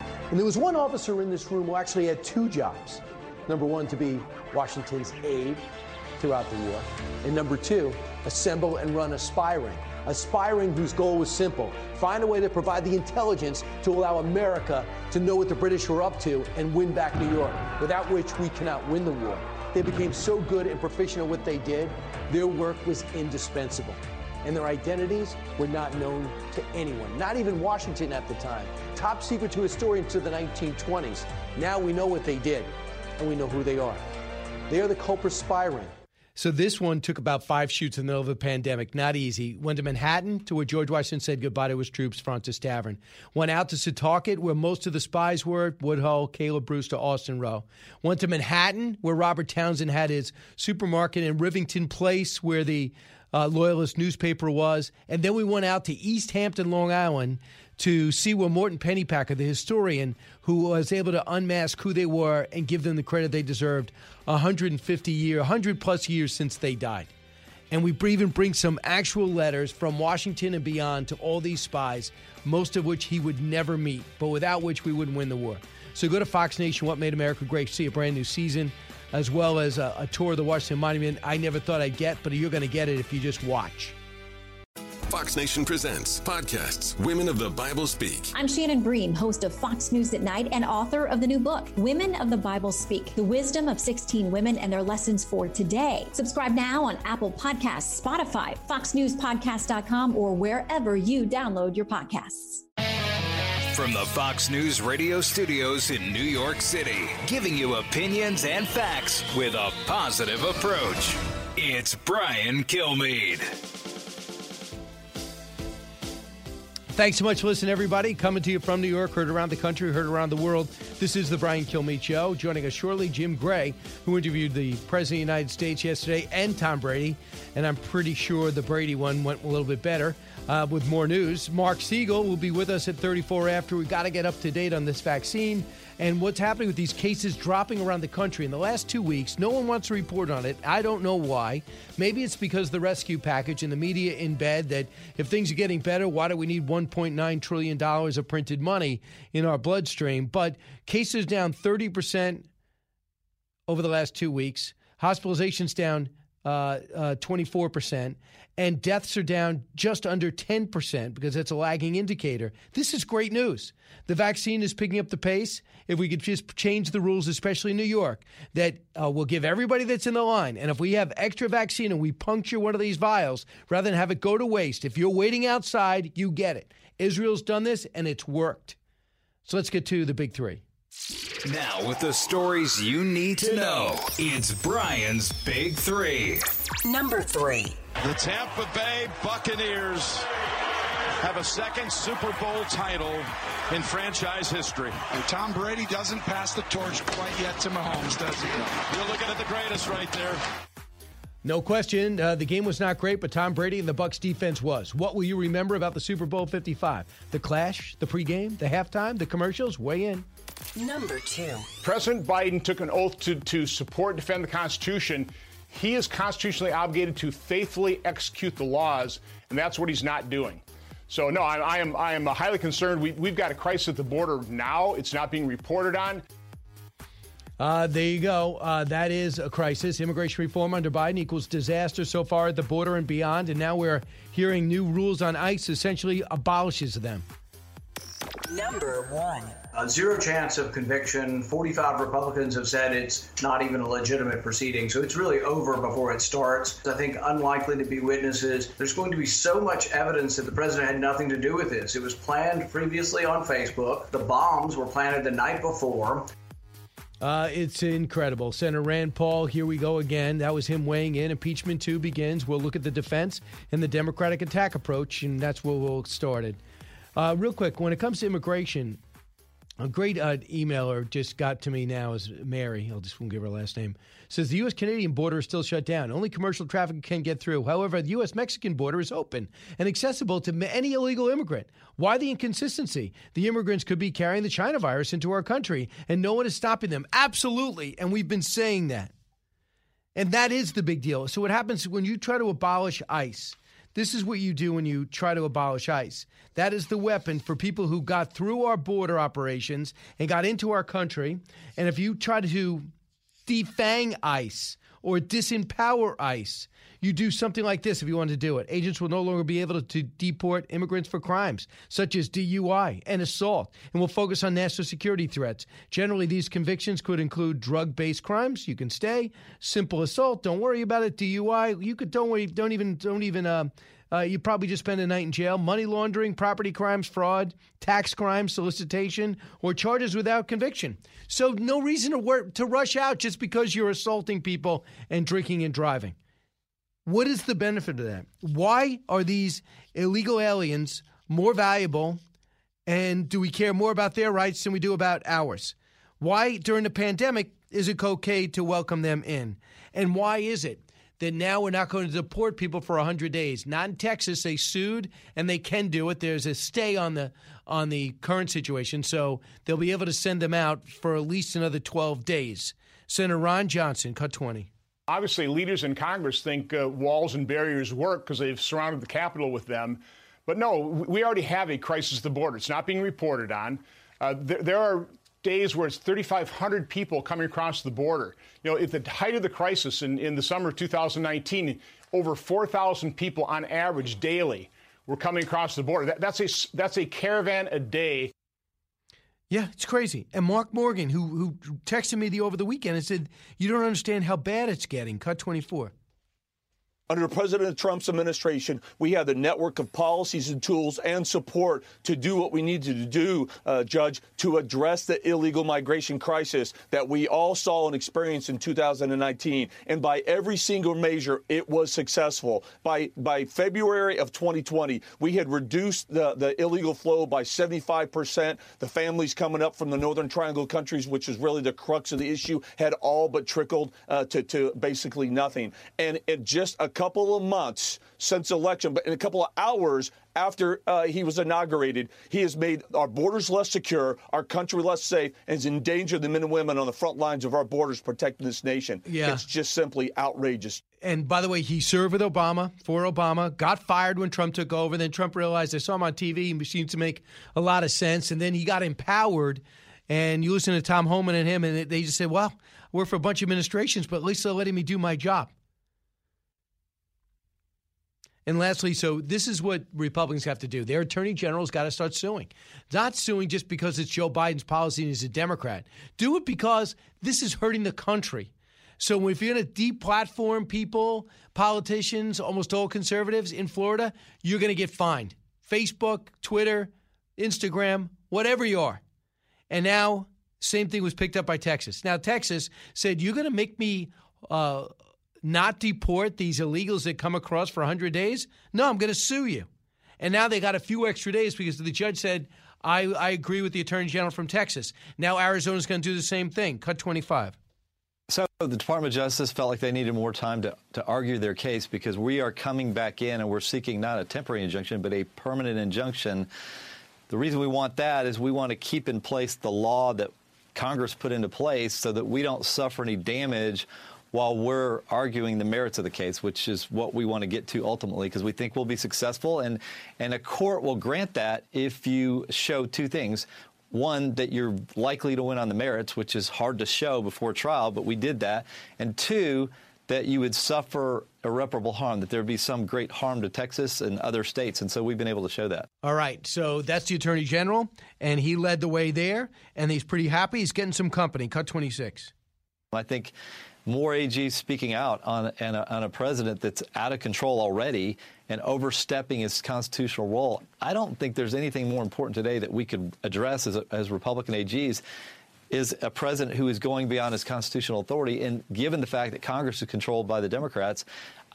And there was one officer in this room who actually had two jobs. Number one, to be Washington's aide throughout the war. And number two, assemble and run a spy ring. A spy ring whose goal was simple find a way to provide the intelligence to allow America to know what the British were up to and win back New York, without which we cannot win the war. They became so good and proficient at what they did, their work was indispensable. And their identities were not known to anyone, not even Washington at the time. Top secret to historians to the 1920s. Now we know what they did, and we know who they are. They are the Culper spy ring. So this one took about five shoots in the middle of the pandemic. Not easy. Went to Manhattan, to where George Washington said goodbye to his troops, Fraunces Tavern. Went out to Setauket, where most of the spies were, Woodhull, Caleb Brewster, Austin Roe. Went to Manhattan, where Robert Townsend had his supermarket, in Rivington Place, where the uh, Loyalist newspaper was. And then we went out to East Hampton, Long Island, to see where Morton Pennypacker, the historian, who was able to unmask who they were and give them the credit they deserved 150 year, 100 plus years since they died. And we even bring some actual letters from Washington and beyond to all these spies, most of which he would never meet, but without which we wouldn't win the war. So go to Fox Nation, What Made America Great, see a brand new season, as well as a, a tour of the Washington Monument. I never thought I'd get, but you're going to get it if you just watch. Fox Nation presents podcasts Women of the Bible Speak. I'm Shannon Bream, host of Fox News at Night and author of the new book, Women of the Bible Speak The Wisdom of 16 Women and Their Lessons for Today. Subscribe now on Apple Podcasts, Spotify, FoxNewsPodcast.com, or wherever you download your podcasts. From the Fox News radio studios in New York City, giving you opinions and facts with a positive approach. It's Brian Kilmeade. Thanks so much for listening, everybody. Coming to you from New York, heard around the country, heard around the world. This is the Brian Kilmeade Show. Joining us shortly, Jim Gray, who interviewed the President of the United States yesterday, and Tom Brady. And I'm pretty sure the Brady one went a little bit better uh, with more news. Mark Siegel will be with us at 34 after. we got to get up to date on this vaccine and what's happening with these cases dropping around the country in the last two weeks. No one wants to report on it. I don't know why. Maybe it's because the rescue package and the media in bed that if things are getting better, why do we need $1.9 trillion of printed money in our bloodstream? But cases down 30% over the last two weeks, hospitalizations down uh, uh, 24% and deaths are down just under 10% because that's a lagging indicator. This is great news. The vaccine is picking up the pace. If we could just change the rules, especially in New York, that uh, will give everybody that's in the line, and if we have extra vaccine and we puncture one of these vials, rather than have it go to waste, if you're waiting outside, you get it. Israel's done this and it's worked. So let's get to the big three. Now, with the stories you need to know, it's Brian's Big Three. Number three. The Tampa Bay Buccaneers have a second Super Bowl title in franchise history. And Tom Brady doesn't pass the torch quite yet to Mahomes, does he? You're looking at the greatest right there. No question, uh, the game was not great, but Tom Brady and the Bucs defense was. What will you remember about the Super Bowl 55? The clash, the pregame, the halftime, the commercials? Weigh in. Number two. President Biden took an oath to, to support and defend the Constitution. He is constitutionally obligated to faithfully execute the laws, and that's what he's not doing. So, no, I, I am, I am highly concerned. We, we've got a crisis at the border now. It's not being reported on. Uh, there you go. Uh, that is a crisis. Immigration reform under Biden equals disaster so far at the border and beyond. And now we're hearing new rules on ICE essentially abolishes them. Number one. A zero chance of conviction. 45 Republicans have said it's not even a legitimate proceeding. So it's really over before it starts. I think unlikely to be witnesses. There's going to be so much evidence that the president had nothing to do with this. It was planned previously on Facebook. The bombs were planted the night before. Uh, it's incredible. Senator Rand Paul, here we go again. That was him weighing in. Impeachment 2 begins. We'll look at the defense and the Democratic attack approach, and that's where we'll start it. Uh, real quick, when it comes to immigration, a great uh, emailer just got to me now is Mary. I'll just won't give her last name. Says the U.S. Canadian border is still shut down. Only commercial traffic can get through. However, the U.S. Mexican border is open and accessible to any illegal immigrant. Why the inconsistency? The immigrants could be carrying the China virus into our country, and no one is stopping them. Absolutely, and we've been saying that. And that is the big deal. So what happens when you try to abolish ICE? This is what you do when you try to abolish ICE. That is the weapon for people who got through our border operations and got into our country. And if you try to defang ICE or disempower ICE, you do something like this if you want to do it. Agents will no longer be able to deport immigrants for crimes such as DUI and assault, and will focus on national security threats. Generally, these convictions could include drug-based crimes. You can stay. Simple assault. Don't worry about it. DUI. You could don't worry. Don't even don't even. Uh, uh, you probably just spend a night in jail. Money laundering, property crimes, fraud, tax crimes, solicitation, or charges without conviction. So no reason to work to rush out just because you're assaulting people and drinking and driving. What is the benefit of that? Why are these illegal aliens more valuable? And do we care more about their rights than we do about ours? Why, during the pandemic, is it okay to welcome them in? And why is it that now we're not going to deport people for 100 days? Not in Texas. They sued and they can do it. There's a stay on the on the current situation, so they'll be able to send them out for at least another 12 days. Senator Ron Johnson, cut 20 obviously leaders in Congress think uh, walls and barriers work because they've surrounded the Capitol with them. But no, we already have a crisis at the border. It's not being reported on. Uh, there, there, are days where it's 3,500 people coming across the border. You know, at the height of the crisis in, in the summer of 2019, over 4,000 people on average daily were coming across the border. That, that's a that's a caravan a day yeah, it's crazy. And Mark Morgan, who who texted me the over the weekend and said, "You don't understand how bad it's getting." Cut twenty four. Under President Trump's administration, we have the network of policies and tools and support to do what we needed to do, uh, Judge, to address the illegal migration crisis that we all saw and experienced in 2019. And by every single measure, it was successful. By by February of 2020, we had reduced the, the illegal flow by 75%. The families coming up from the Northern Triangle countries, which is really the crux of the issue, had all but trickled uh, to, to basically nothing. And in just a couple of months since election, but in a couple of hours after uh, he was inaugurated, he has made our borders less secure, our country less safe, and has endangered the men and women on the front lines of our borders protecting this nation. Yeah. It's just simply outrageous. And by the way, he served with Obama for Obama, got fired when Trump took over. Then Trump realized I saw him on TV, he seemed to make a lot of sense. And then he got empowered. And you listen to Tom Homan and him, and they just said, well, we're for a bunch of administrations, but at least they're letting me do my job. And lastly, so this is what Republicans have to do. Their attorney general's got to start suing. Not suing just because it's Joe Biden's policy and he's a Democrat. Do it because this is hurting the country. So if you're going to deplatform people, politicians, almost all conservatives in Florida, you're going to get fined. Facebook, Twitter, Instagram, whatever you are. And now, same thing was picked up by Texas. Now, Texas said, You're going to make me uh, not deport these illegals that come across for 100 days? No, I'm going to sue you. And now they got a few extra days because the judge said, I, I agree with the attorney general from Texas. Now Arizona's going to do the same thing, cut 25. So the Department of Justice felt like they needed more time to, to argue their case because we are coming back in and we're seeking not a temporary injunction, but a permanent injunction. The reason we want that is we want to keep in place the law that Congress put into place so that we don't suffer any damage while we're arguing the merits of the case, which is what we want to get to ultimately, because we think we'll be successful. And, and a court will grant that if you show two things. One, that you're likely to win on the merits, which is hard to show before trial, but we did that. And two, that you would suffer irreparable harm, that there would be some great harm to Texas and other states. And so we've been able to show that. All right. So that's the Attorney General, and he led the way there, and he's pretty happy. He's getting some company. Cut 26. I think more AGs speaking out on, on, a, on a president that's out of control already and overstepping his constitutional role. I don't think there's anything more important today that we could address as, as Republican AGs is a president who is going beyond his constitutional authority. And given the fact that Congress is controlled by the Democrats,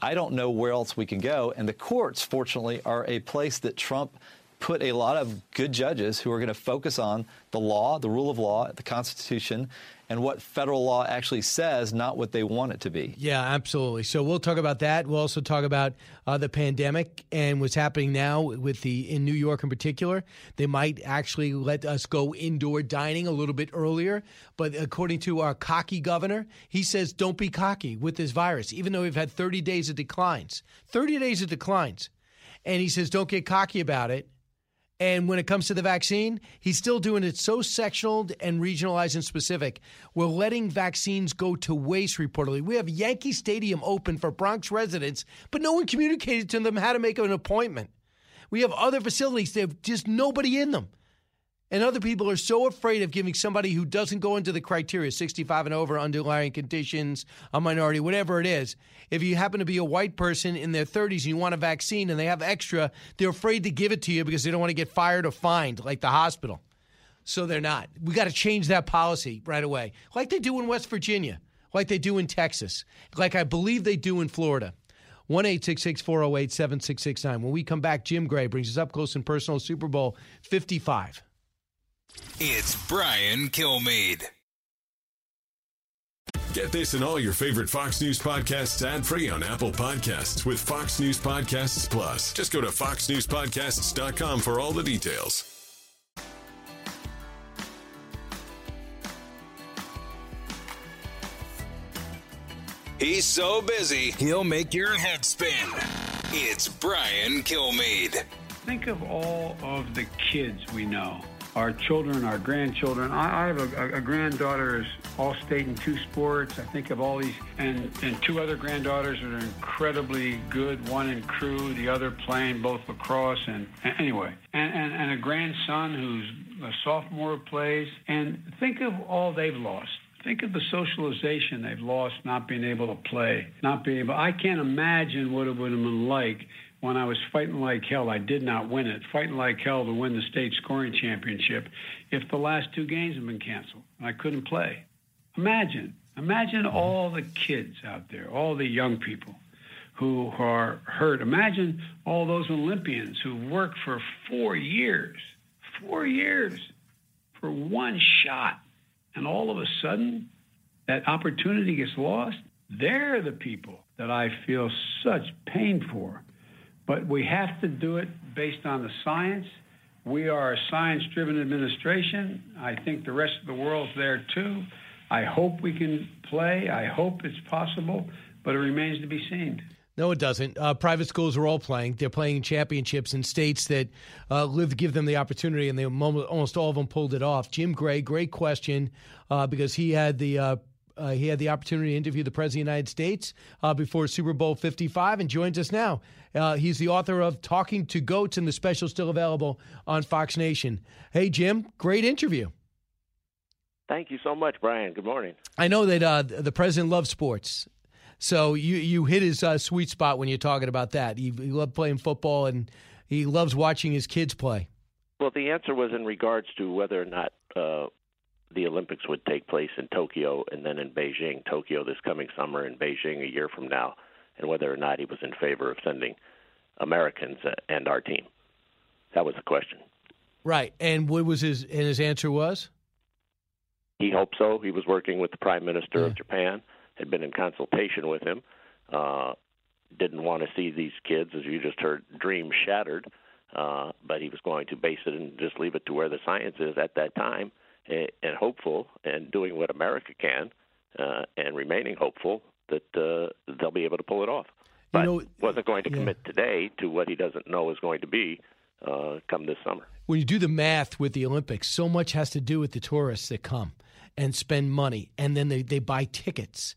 I don't know where else we can go. And the courts, fortunately, are a place that Trump put a lot of good judges who are going to focus on the law, the rule of law, the Constitution, and what federal law actually says, not what they want it to be. Yeah, absolutely. So we'll talk about that. We'll also talk about uh, the pandemic and what's happening now with the in New York in particular. They might actually let us go indoor dining a little bit earlier, but according to our cocky governor, he says don't be cocky with this virus, even though we've had 30 days of declines. 30 days of declines. And he says don't get cocky about it and when it comes to the vaccine, he's still doing it so sectional and regionalized and specific. We're letting vaccines go to waste, reportedly. We have Yankee Stadium open for Bronx residents, but no one communicated to them how to make an appointment. We have other facilities, they have just nobody in them. And other people are so afraid of giving somebody who doesn't go into the criteria 65 and over, underlying conditions, a minority, whatever it is. If you happen to be a white person in their 30s and you want a vaccine and they have extra, they're afraid to give it to you because they don't want to get fired or fined, like the hospital. So they're not. We got to change that policy right away, like they do in West Virginia, like they do in Texas, like I believe they do in Florida. 1 408 7669. When we come back, Jim Gray brings us up close and personal Super Bowl 55. It's Brian Kilmeade. Get this and all your favorite Fox News podcasts ad free on Apple Podcasts with Fox News Podcasts Plus. Just go to foxnewspodcasts.com for all the details. He's so busy, he'll make your head spin. It's Brian Kilmeade. Think of all of the kids we know our children, our grandchildren. I, I have a, a, granddaughter who's all state in two sports. I think of all these, and, and two other granddaughters that are incredibly good. One in crew, the other playing both lacrosse and, and anyway, and, and, and a grandson who's a sophomore plays. And think of all they've lost. Think of the socialization they've lost, not being able to play, not being able. I can't imagine what it would have been like when I was fighting like hell. I did not win it, fighting like hell to win the state scoring championship. If the last two games had been canceled, and I couldn't play. Imagine, imagine all the kids out there, all the young people who are hurt. Imagine all those Olympians who worked for four years, four years for one shot and all of a sudden that opportunity gets lost, they're the people that I feel such pain for. But we have to do it based on the science. We are a science driven administration. I think the rest of the world's there too. I hope we can play. I hope it's possible, but it remains to be seen. No, it doesn't. Uh, private schools are all playing. They're playing championships in states that uh, live give them the opportunity, and they almost all of them pulled it off. Jim Gray, great question, uh, because he had the uh, uh, he had the opportunity to interview the president of the United States uh, before Super Bowl 55, and joins us now. he's the author of "Talking to Goats," and the special still available on Fox Nation. Hey, Jim, great interview. Thank you so much, Brian. Good morning. I know that the president loves sports so you you hit his uh, sweet spot when you're talking about that. He, he loved playing football and he loves watching his kids play. Well, the answer was in regards to whether or not uh, the Olympics would take place in Tokyo and then in Beijing, Tokyo this coming summer, and Beijing a year from now, and whether or not he was in favor of sending Americans and our team. That was the question. Right, and what was his and his answer was? He hoped so. He was working with the Prime Minister yeah. of Japan had been in consultation with him. Uh, didn't want to see these kids, as you just heard, dreams shattered. Uh, but he was going to base it and just leave it to where the science is at that time, and, and hopeful, and doing what America can, uh, and remaining hopeful that uh, they'll be able to pull it off. But you know, wasn't going to commit yeah. today to what he doesn't know is going to be uh, come this summer. When you do the math with the Olympics, so much has to do with the tourists that come and spend money, and then they, they buy tickets.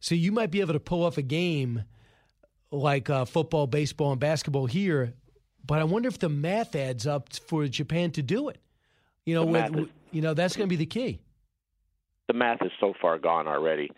So you might be able to pull off a game like uh, football, baseball, and basketball here, but I wonder if the math adds up for Japan to do it. You know, with, is, you know that's going to be the key. The math is so far gone already.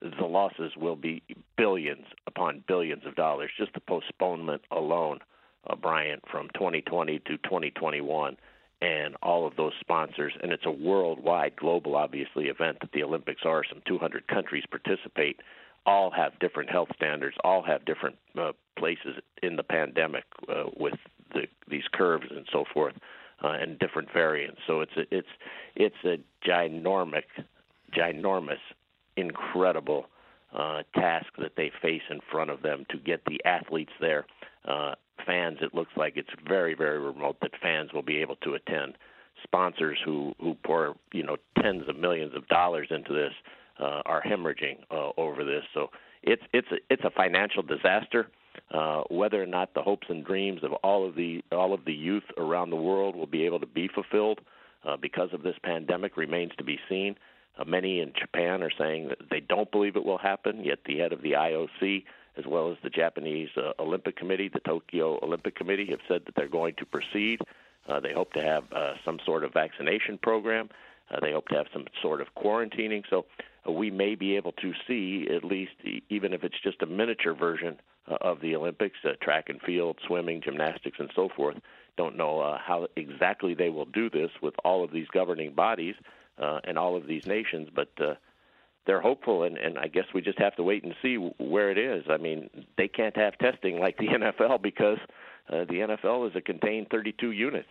The losses will be billions upon billions of dollars. Just the postponement alone, uh, Brian, from 2020 to 2021 and all of those sponsors. And it's a worldwide, global, obviously, event that the Olympics are. Some 200 countries participate. All have different health standards. All have different uh, places in the pandemic uh, with the, these curves and so forth, uh, and different variants. So it's a, it's it's a ginormic, ginormous, incredible uh, task that they face in front of them to get the athletes there. Uh, fans, it looks like it's very, very remote that fans will be able to attend. Sponsors who who pour you know tens of millions of dollars into this uh, are hemorrhaging uh, over this. So it's it's a, it's a financial disaster. Uh, whether or not the hopes and dreams of all of the all of the youth around the world will be able to be fulfilled uh, because of this pandemic remains to be seen. Uh, many in Japan are saying that they don't believe it will happen. Yet the head of the IOC as well as the Japanese uh, Olympic Committee, the Tokyo Olympic Committee, have said that they're going to proceed. Uh, they hope to have uh, some sort of vaccination program. Uh, they hope to have some sort of quarantining. So uh, we may be able to see, at least, even if it's just a miniature version uh, of the Olympics, uh, track and field, swimming, gymnastics, and so forth. Don't know uh, how exactly they will do this with all of these governing bodies uh, and all of these nations, but uh, they're hopeful, and, and I guess we just have to wait and see where it is. I mean, they can't have testing like the [LAUGHS] NFL because uh, the NFL is a contained 32 units,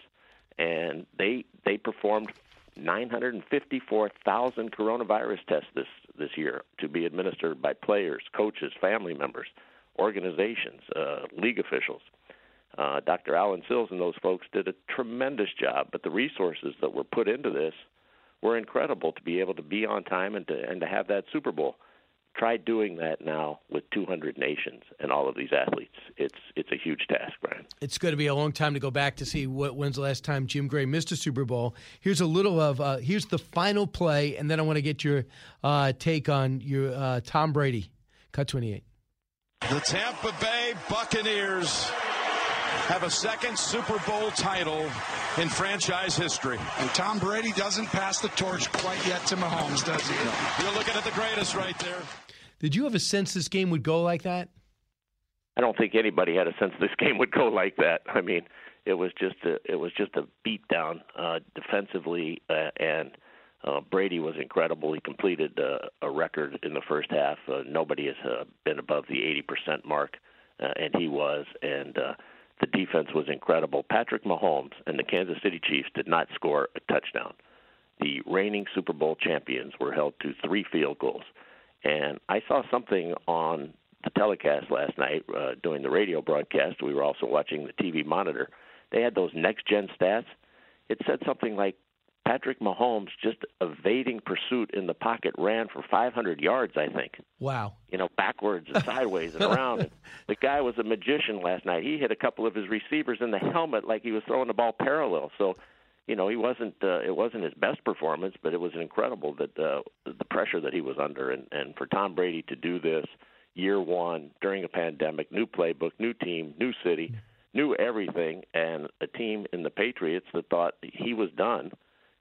and they they performed 954,000 coronavirus tests this this year to be administered by players, coaches, family members, organizations, uh, league officials. Uh, Dr. Allen Sills and those folks did a tremendous job, but the resources that were put into this were incredible to be able to be on time and to and to have that Super Bowl. Try doing that now with 200 nations and all of these athletes. It's it's a huge task, Brian. It's going to be a long time to go back to see what when's the last time Jim Gray missed a Super Bowl. Here's a little of uh, here's the final play, and then I want to get your uh, take on your uh, Tom Brady. Cut 28. The Tampa Bay Buccaneers have a second Super Bowl title in franchise history. And Tom Brady doesn't pass the torch quite yet to Mahomes, does he? You're looking at the greatest right there. Did you have a sense this game would go like that? I don't think anybody had a sense this game would go like that. I mean, it was just a it was just a beatdown uh, defensively, uh, and uh, Brady was incredible. He completed uh, a record in the first half. Uh, nobody has uh, been above the 80% mark, uh, and he was. And uh, the defense was incredible. Patrick Mahomes and the Kansas City Chiefs did not score a touchdown. The reigning Super Bowl champions were held to three field goals. And I saw something on the telecast last night uh, during the radio broadcast. We were also watching the TV monitor. They had those next gen stats. It said something like Patrick Mahomes just evading pursuit in the pocket ran for 500 yards, I think. Wow. You know, backwards and sideways and around. [LAUGHS] the guy was a magician last night. He hit a couple of his receivers in the helmet like he was throwing the ball parallel. So, you know, he wasn't uh, it wasn't his best performance, but it was incredible that uh, the pressure that he was under and and for Tom Brady to do this year 1 during a pandemic, new playbook, new team, new city, new everything and a team in the Patriots that thought he was done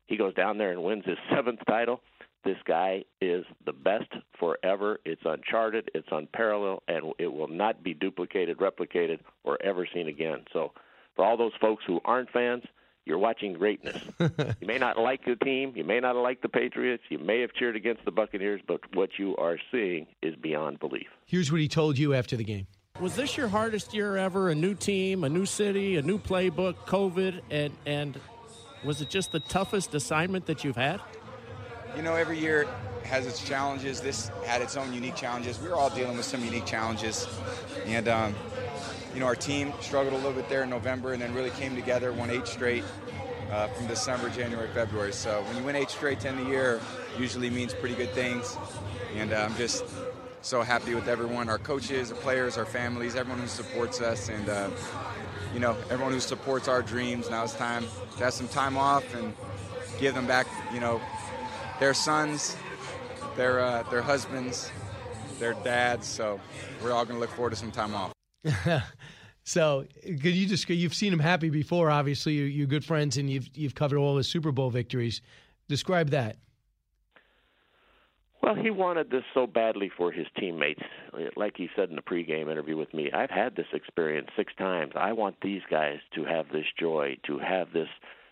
he goes down there and wins his [LAUGHS] seventh title. This guy is the best forever. It's uncharted, it's unparalleled, and it will not be duplicated, replicated, or ever seen again. So, for all those folks who aren't fans, you're watching greatness. [LAUGHS] you may not like the team, you may not like the Patriots, you may have cheered against the Buccaneers, but what you are seeing is beyond belief. Here's what he told you after the game. Was this your hardest year ever? A new team, a new city, a new playbook, COVID, and and was it just the toughest assignment that you've had? You know, every year has its challenges. This had its own unique challenges. We were all dealing with some unique challenges. And, um, you know, our team struggled a little bit there in November and then really came together, won eight straight uh, from December, January, February. So when you win eight straight to end the year, usually means pretty good things. And uh, I'm just so happy with everyone our coaches, our players, our families, everyone who supports us. And, uh, you know, everyone who supports our dreams. Now it's time to have some time off and give them back, you know, their sons, their uh, their husbands, their dads. So we're all going to look forward to some time off. [LAUGHS] so could you just you've seen him happy before? Obviously, you're, good friends and you've you've covered all his Super Bowl victories. Describe that. Well, he wanted this so badly for his teammates. Like he said in the pregame interview with me, I've had this experience six times. I want these guys to have this joy, to have this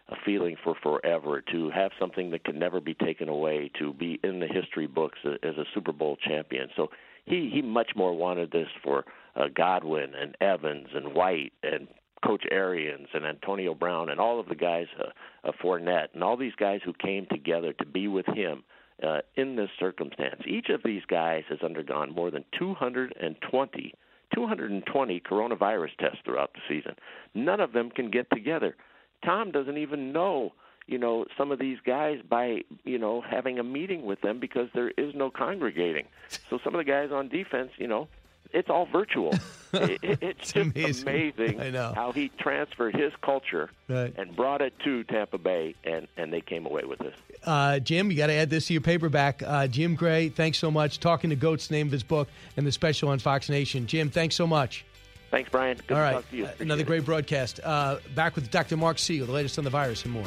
a feeling for forever, to have something that can never be taken away, to be in the history books as a Super Bowl champion. So he he much more wanted this for uh, Godwin and Evans and White and Coach Arians and Antonio Brown and all of the guys, uh, uh, Fournette and all these guys who came together to be with him uh, in this circumstance. Each of these guys has undergone more than 220 220 coronavirus tests throughout the season. None of them can get together. Tom doesn't even know, you know, some of these guys by, you know, having a meeting with them because there is no congregating. [LAUGHS] So some of the guys on defense, you know, it's all virtual. [LAUGHS] it, it's, it's, just amazing, amazing how he transferred his culture right. and brought it to Tampa Bay, and, and they came away with this. Uh, Jim, you got to add this to your paperback. Uh, Jim Gray, thanks so much. Talking to Goats, name of his book, and the special on Fox Nation. Jim, thanks so much. Thanks, Brian. Good All right. talk to you. Appreciate another great broadcast. Uh, back with Dr. Mark Siegel, the latest on the virus and more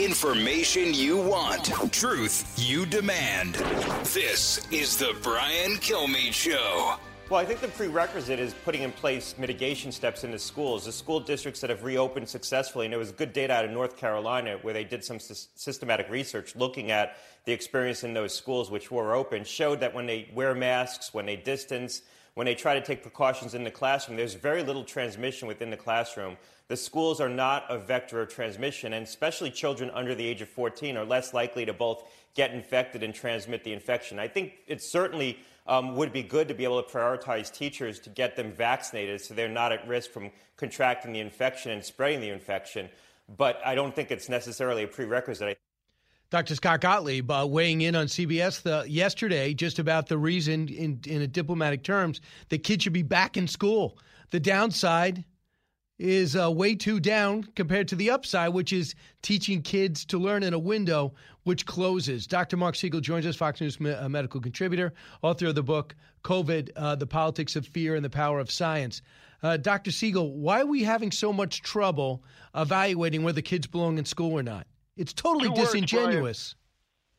Information you want, truth you demand. This is the Brian Kilmeade Show. Well, I think the prerequisite is putting in place mitigation steps in the schools. The school districts that have reopened successfully, and there was good data out of North Carolina where they did some systematic research looking at the experience in those schools which were open, showed that when they wear masks, when they distance, when they try to take precautions in the classroom, there's very little transmission within the classroom. The schools are not a vector of transmission, and especially children under the age of 14 are less likely to both get infected and transmit the infection. I think it certainly um, would be good to be able to prioritize teachers to get them vaccinated so they're not at risk from contracting the infection and spreading the infection. But I don't think it's necessarily a prerequisite. Dr. Scott Gottlieb uh, weighing in on CBS the, yesterday just about the reason, in, in diplomatic terms, that kids should be back in school. The downside is uh, way too down compared to the upside, which is teaching kids to learn in a window which closes. Dr. Mark Siegel joins us, Fox News me- medical contributor, author of the book COVID uh, The Politics of Fear and the Power of Science. Uh, Dr. Siegel, why are we having so much trouble evaluating whether kids belong in school or not? It's totally Two words, disingenuous.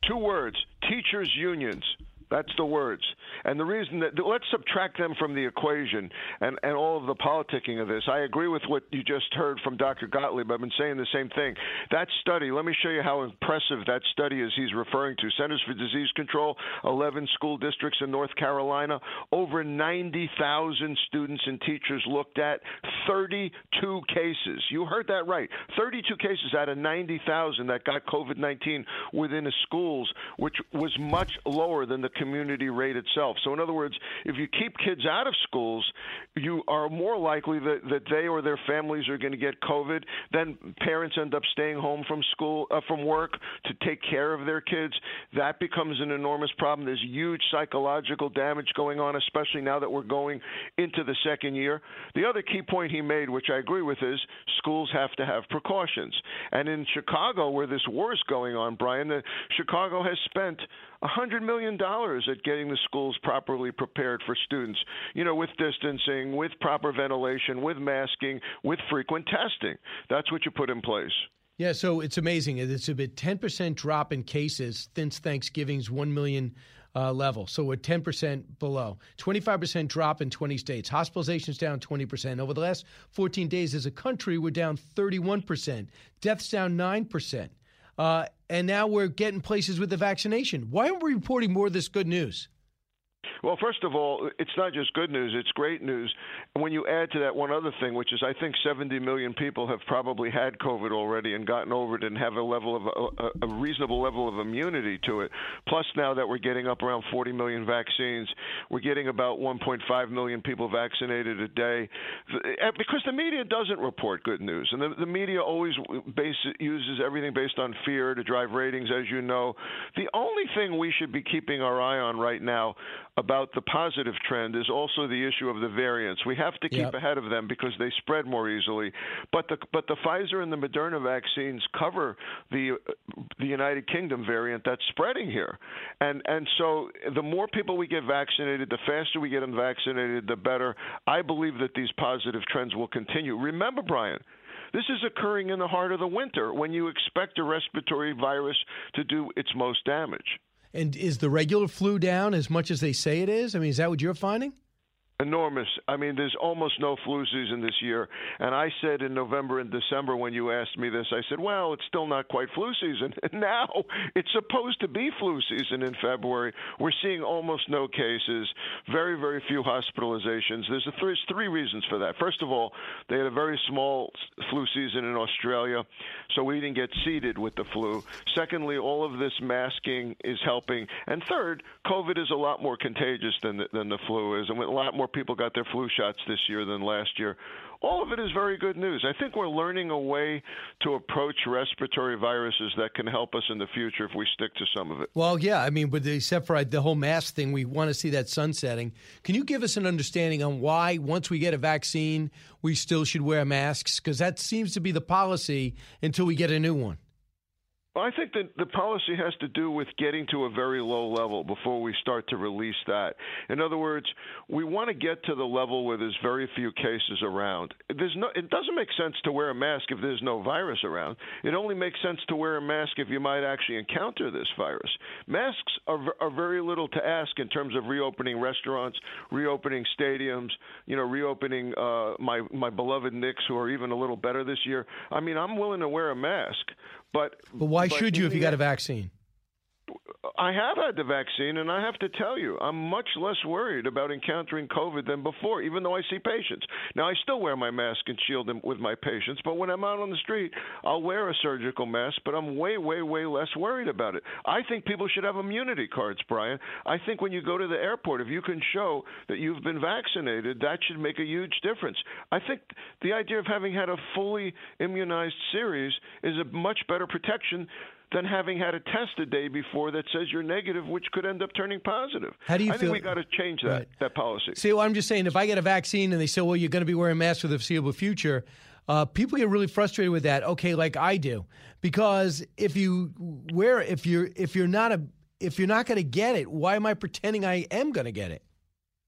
Two words teachers' unions. That's the words. And the reason that let's subtract them from the equation and, and all of the politicking of this. I agree with what you just heard from Dr. Gottlieb. I've been saying the same thing. That study, let me show you how impressive that study is he's referring to. Centers for Disease Control, 11 school districts in North Carolina, over 90,000 students and teachers looked at, 32 cases. You heard that right. 32 cases out of 90,000 that got COVID 19 within the schools, which was much lower than the community rate itself. So, in other words, if you keep kids out of schools, you are more likely that, that they or their families are going to get COVID. Then parents end up staying home from school, uh, from work to take care of their kids. That becomes an enormous problem. There's huge psychological damage going on, especially now that we're going into the second year. The other key point he made, which I agree with, is schools have to have precautions. And in Chicago, where this war is going on, Brian, the, Chicago has spent $100 million at getting the schools properly prepared for students, you know, with distancing, with proper ventilation, with masking, with frequent testing. That's what you put in place. Yeah, so it's amazing. It's a bit 10% drop in cases since Thanksgiving's 1 million uh, level. So we're 10% below. 25% drop in 20 states. Hospitalizations down 20%. Over the last 14 days as a country, we're down 31%. Deaths down 9%. Uh, and now we're getting places with the vaccination. Why aren't we reporting more of this good news? Well, first of all, it's not just good news, it's great news. And when you add to that one other thing, which is I think 70 million people have probably had COVID already and gotten over it and have a level of a, a reasonable level of immunity to it. Plus now that we're getting up around 40 million vaccines, we're getting about 1.5 million people vaccinated a day. Eh, because the media doesn't report good news, and the, the media always base, uses everything based on fear to drive ratings, as you know. The only thing we should be keeping our eye on right now about the positive trend is also the issue of the variants. We have to keep yep. ahead of them because they spread more easily. But the but the Pfizer and the Moderna vaccines cover the the United Kingdom variant that's spreading here, and and so the more people we get vaccinated, the faster we get them vaccinated, the better. I believe that these positive trends will continue. Remember, Brian. This is occurring in the heart of the winter when you expect a respiratory virus to do its most damage. And is the regular flu down as much as they say it is? I mean, is that what you're finding? Enormous. I mean, there's almost no flu season this year. And I said in November and December when you asked me this, I said, well, it's still not quite flu season. [LAUGHS] And now it's supposed to be flu season in February. We're seeing almost no cases, very, very few hospitalizations. There's, a, there's three reasons for that. First of all, they had a very small flu season in Australia, so we didn't get seeded with the flu. Secondly, all of this masking is helping. And third, COVID is a lot more contagious than the, than the flu is, and with a lot more people got their flu shots this year than last year. All of it is very good news. I think we're learning a way to approach respiratory viruses that can help us in the future if we stick to some of it. Well, yeah, I mean, but except for uh, the whole mask thing, we want to see that sunsetting. Can you give us an understanding on why, once we get a vaccine, we still should wear masks? Because that seems to be the policy until we get a new one. Well, I think that the policy has to do with getting to a very low level before we start to release that. In other words, we want to get to the level where there's very few cases around. There's no, it doesn't make sense to wear a mask if there's no virus around. It only makes sense to wear a mask if you might actually encounter this virus. Masks are, are very little to ask in terms of reopening restaurants, reopening stadiums, you know, reopening uh, my my beloved Knicks, who are even a little better this year. I mean, I'm willing to wear a mask, but but why but should you if you got a vaccine? I have had the vaccine, and I have to tell you, I'm much less worried about encountering COVID than before, even though I see patients. Now, I still wear my mask and shield with my patients, but when I'm out on the street, I'll wear a surgical mask, but I'm way, way, way less worried about it. I think people should have immunity cards, Brian. I think when you go to the airport, if you can show that you've been vaccinated, that should make a huge difference. I think the idea of having had a fully immunized series is a much better protection than having had a test a day before that says you're negative, which could end up turning positive. How do you I feel- think we got to change that Right. that policy. See, well, I'm just saying, if I get a vaccine and they say, well, you're going to be wearing masks for the foreseeable future, uh, people get really frustrated with that. Okay, like I do, because if you wear, if you're, if you're not a, if you're not going to get it, why am I pretending I am going to get it?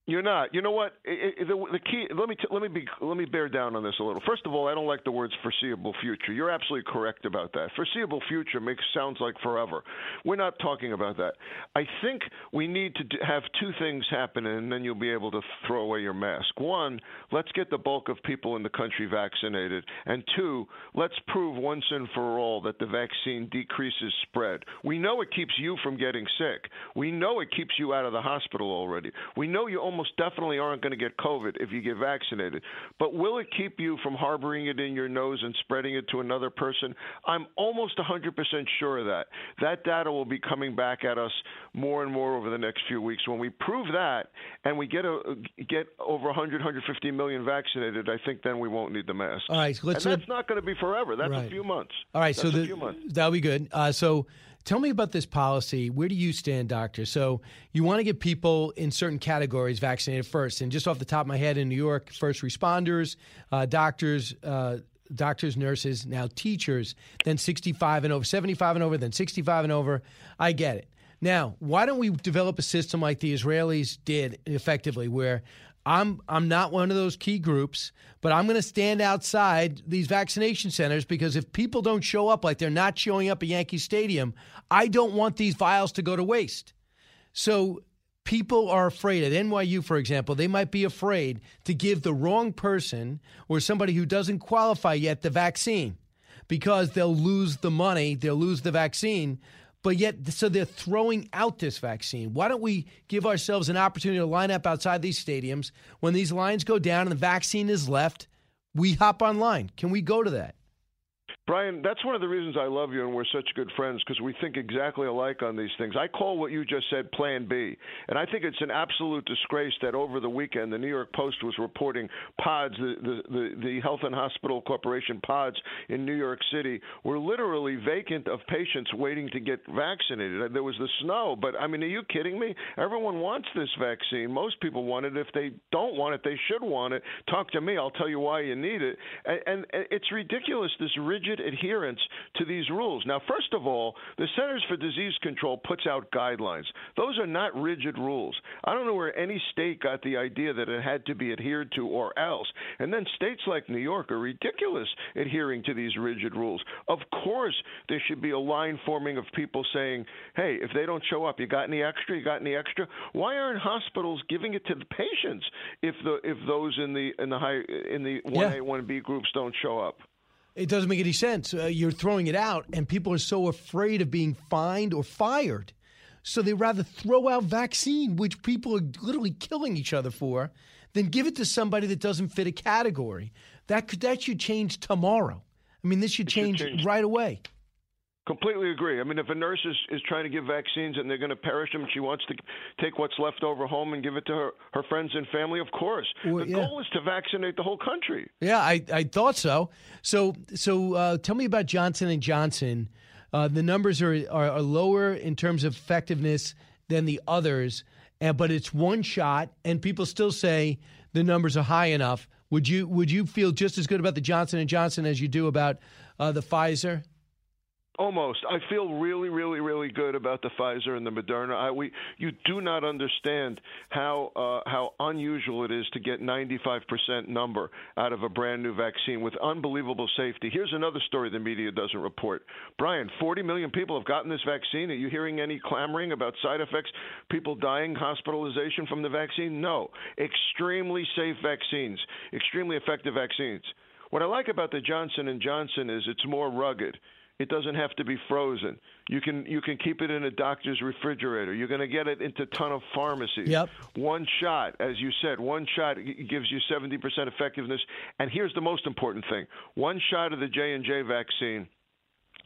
You're not. You know what? I I the, the key. Let me t- let me be let me bear down on this a little. First of all, I don't like the words foreseeable future. You're absolutely correct about that. Foreseeable future makes sounds like forever. We're not talking about that. I think we need to d- have two things happen, and then you'll be able to throw away your mask. One, let's get the bulk of people in the country vaccinated, and two, let's prove once and for all that the vaccine decreases spread. We know it keeps you from getting sick. We know it keeps you out of the hospital already. We know you almost definitely aren't going to get COVID if you get vaccinated. But will it keep you from harboring it in your nose and spreading it to another person? I'm almost 100% sure of that. That data will be coming back at us more and more over the next few weeks. When we prove that and we get a get over 100, 150 million vaccinated, I think then we won't need the mask. All right, so let's and that's not going to be forever. That's a few months. All right, That's so the, that'll be good. Uh, so tell me about this policy. Where do you stand, doctor? So you want to get people in certain categories vaccinated first, and just off the top of my head, in New York, first responders, uh, doctors. Uh, Doctors, nurses, now teachers, then 65 and over, 75 and over, then 65 and over. I get it. Now, why don't we develop a system like the Israelis did effectively, where I'm I'm not one of those key groups, but I'm going to stand outside these vaccination centers because if people don't show up like they're not showing up at Yankee Stadium, I don't want these vials to go to waste. So people are afraid at NYU, for example, they might be afraid to give the wrong person or somebody who doesn't qualify yet the vaccine because they'll lose the money, they'll lose the vaccine. But yet, so they're throwing out this vaccine. Why don't we give ourselves an opportunity to line up outside these stadiums? When these lines go down and the vaccine is left, we hop online. Can we go to that? Brian, that's one of the reasons I love you and we're such good friends because we think exactly alike on these things. I call what you just said Plan B. And I think it's an absolute disgrace that over the weekend the New York Post was reporting pods, the, the, the, the Health and Hospital Corporation pods in New York City were literally vacant of patients waiting to get vaccinated. There was the snow, but I mean, are you kidding me? Everyone wants this vaccine. Most people want it. If they don't want it, they should want it. Talk to me. I'll tell you why you need it. And, and it's ridiculous, this rigid adherence to these rules. Now, first of all, the Centers for Disease Control puts out guidelines. Those are not rigid rules. I don't know where any state got the idea that it had to be adhered to or else. And then states like New York are ridiculous adhering to these rigid rules. Of course, there should be a line forming of people saying, hey, if they don't show up, you got any extra? You got any extra? Why aren't hospitals giving it to the patients if the if those in the in the high in the one A one B groups don't show up? It doesn't make any sense. Uh, you're throwing it out, and people are so afraid of being fined or fired. So they rather throw out vaccine, which people are literally killing each other for, than give it to somebody that doesn't fit a category. That could, that should change tomorrow. I mean, this should, change, right away. Completely agree. I mean, if a nurse is, is trying to give vaccines and they're going to perish them, she wants to take what's left over home and give it to her, her friends and family, of course. Well, the yeah. goal is to vaccinate the whole country. Yeah, I, I thought so. So so uh, tell me about Johnson and Johnson. Uh, the numbers are, are are lower in terms of effectiveness than the others, and but it's one shot, and people still say the numbers are high enough. Would you would you feel just as good about the Johnson and Johnson as you do about uh, the Pfizer? Almost. I feel really, really, really good about the Pfizer and the Moderna. I, we, you do not understand how uh, how unusual it is to get 95% number out of a brand new vaccine with unbelievable safety. Here's another story the media doesn't report. Brian, 40 million people have gotten this vaccine. Are you hearing any clamoring about side effects? People dying, hospitalization from the vaccine? No. Extremely safe vaccines, extremely effective vaccines. What I like about the Johnson and Johnson is it's more rugged. It doesn't have to be frozen. You can you can keep it in a doctor's refrigerator. You're going to get it into a ton of pharmacies. Yep. One shot, as you said, one shot gives you 70% effectiveness. And here's the most important thing: one shot of the J and J vaccine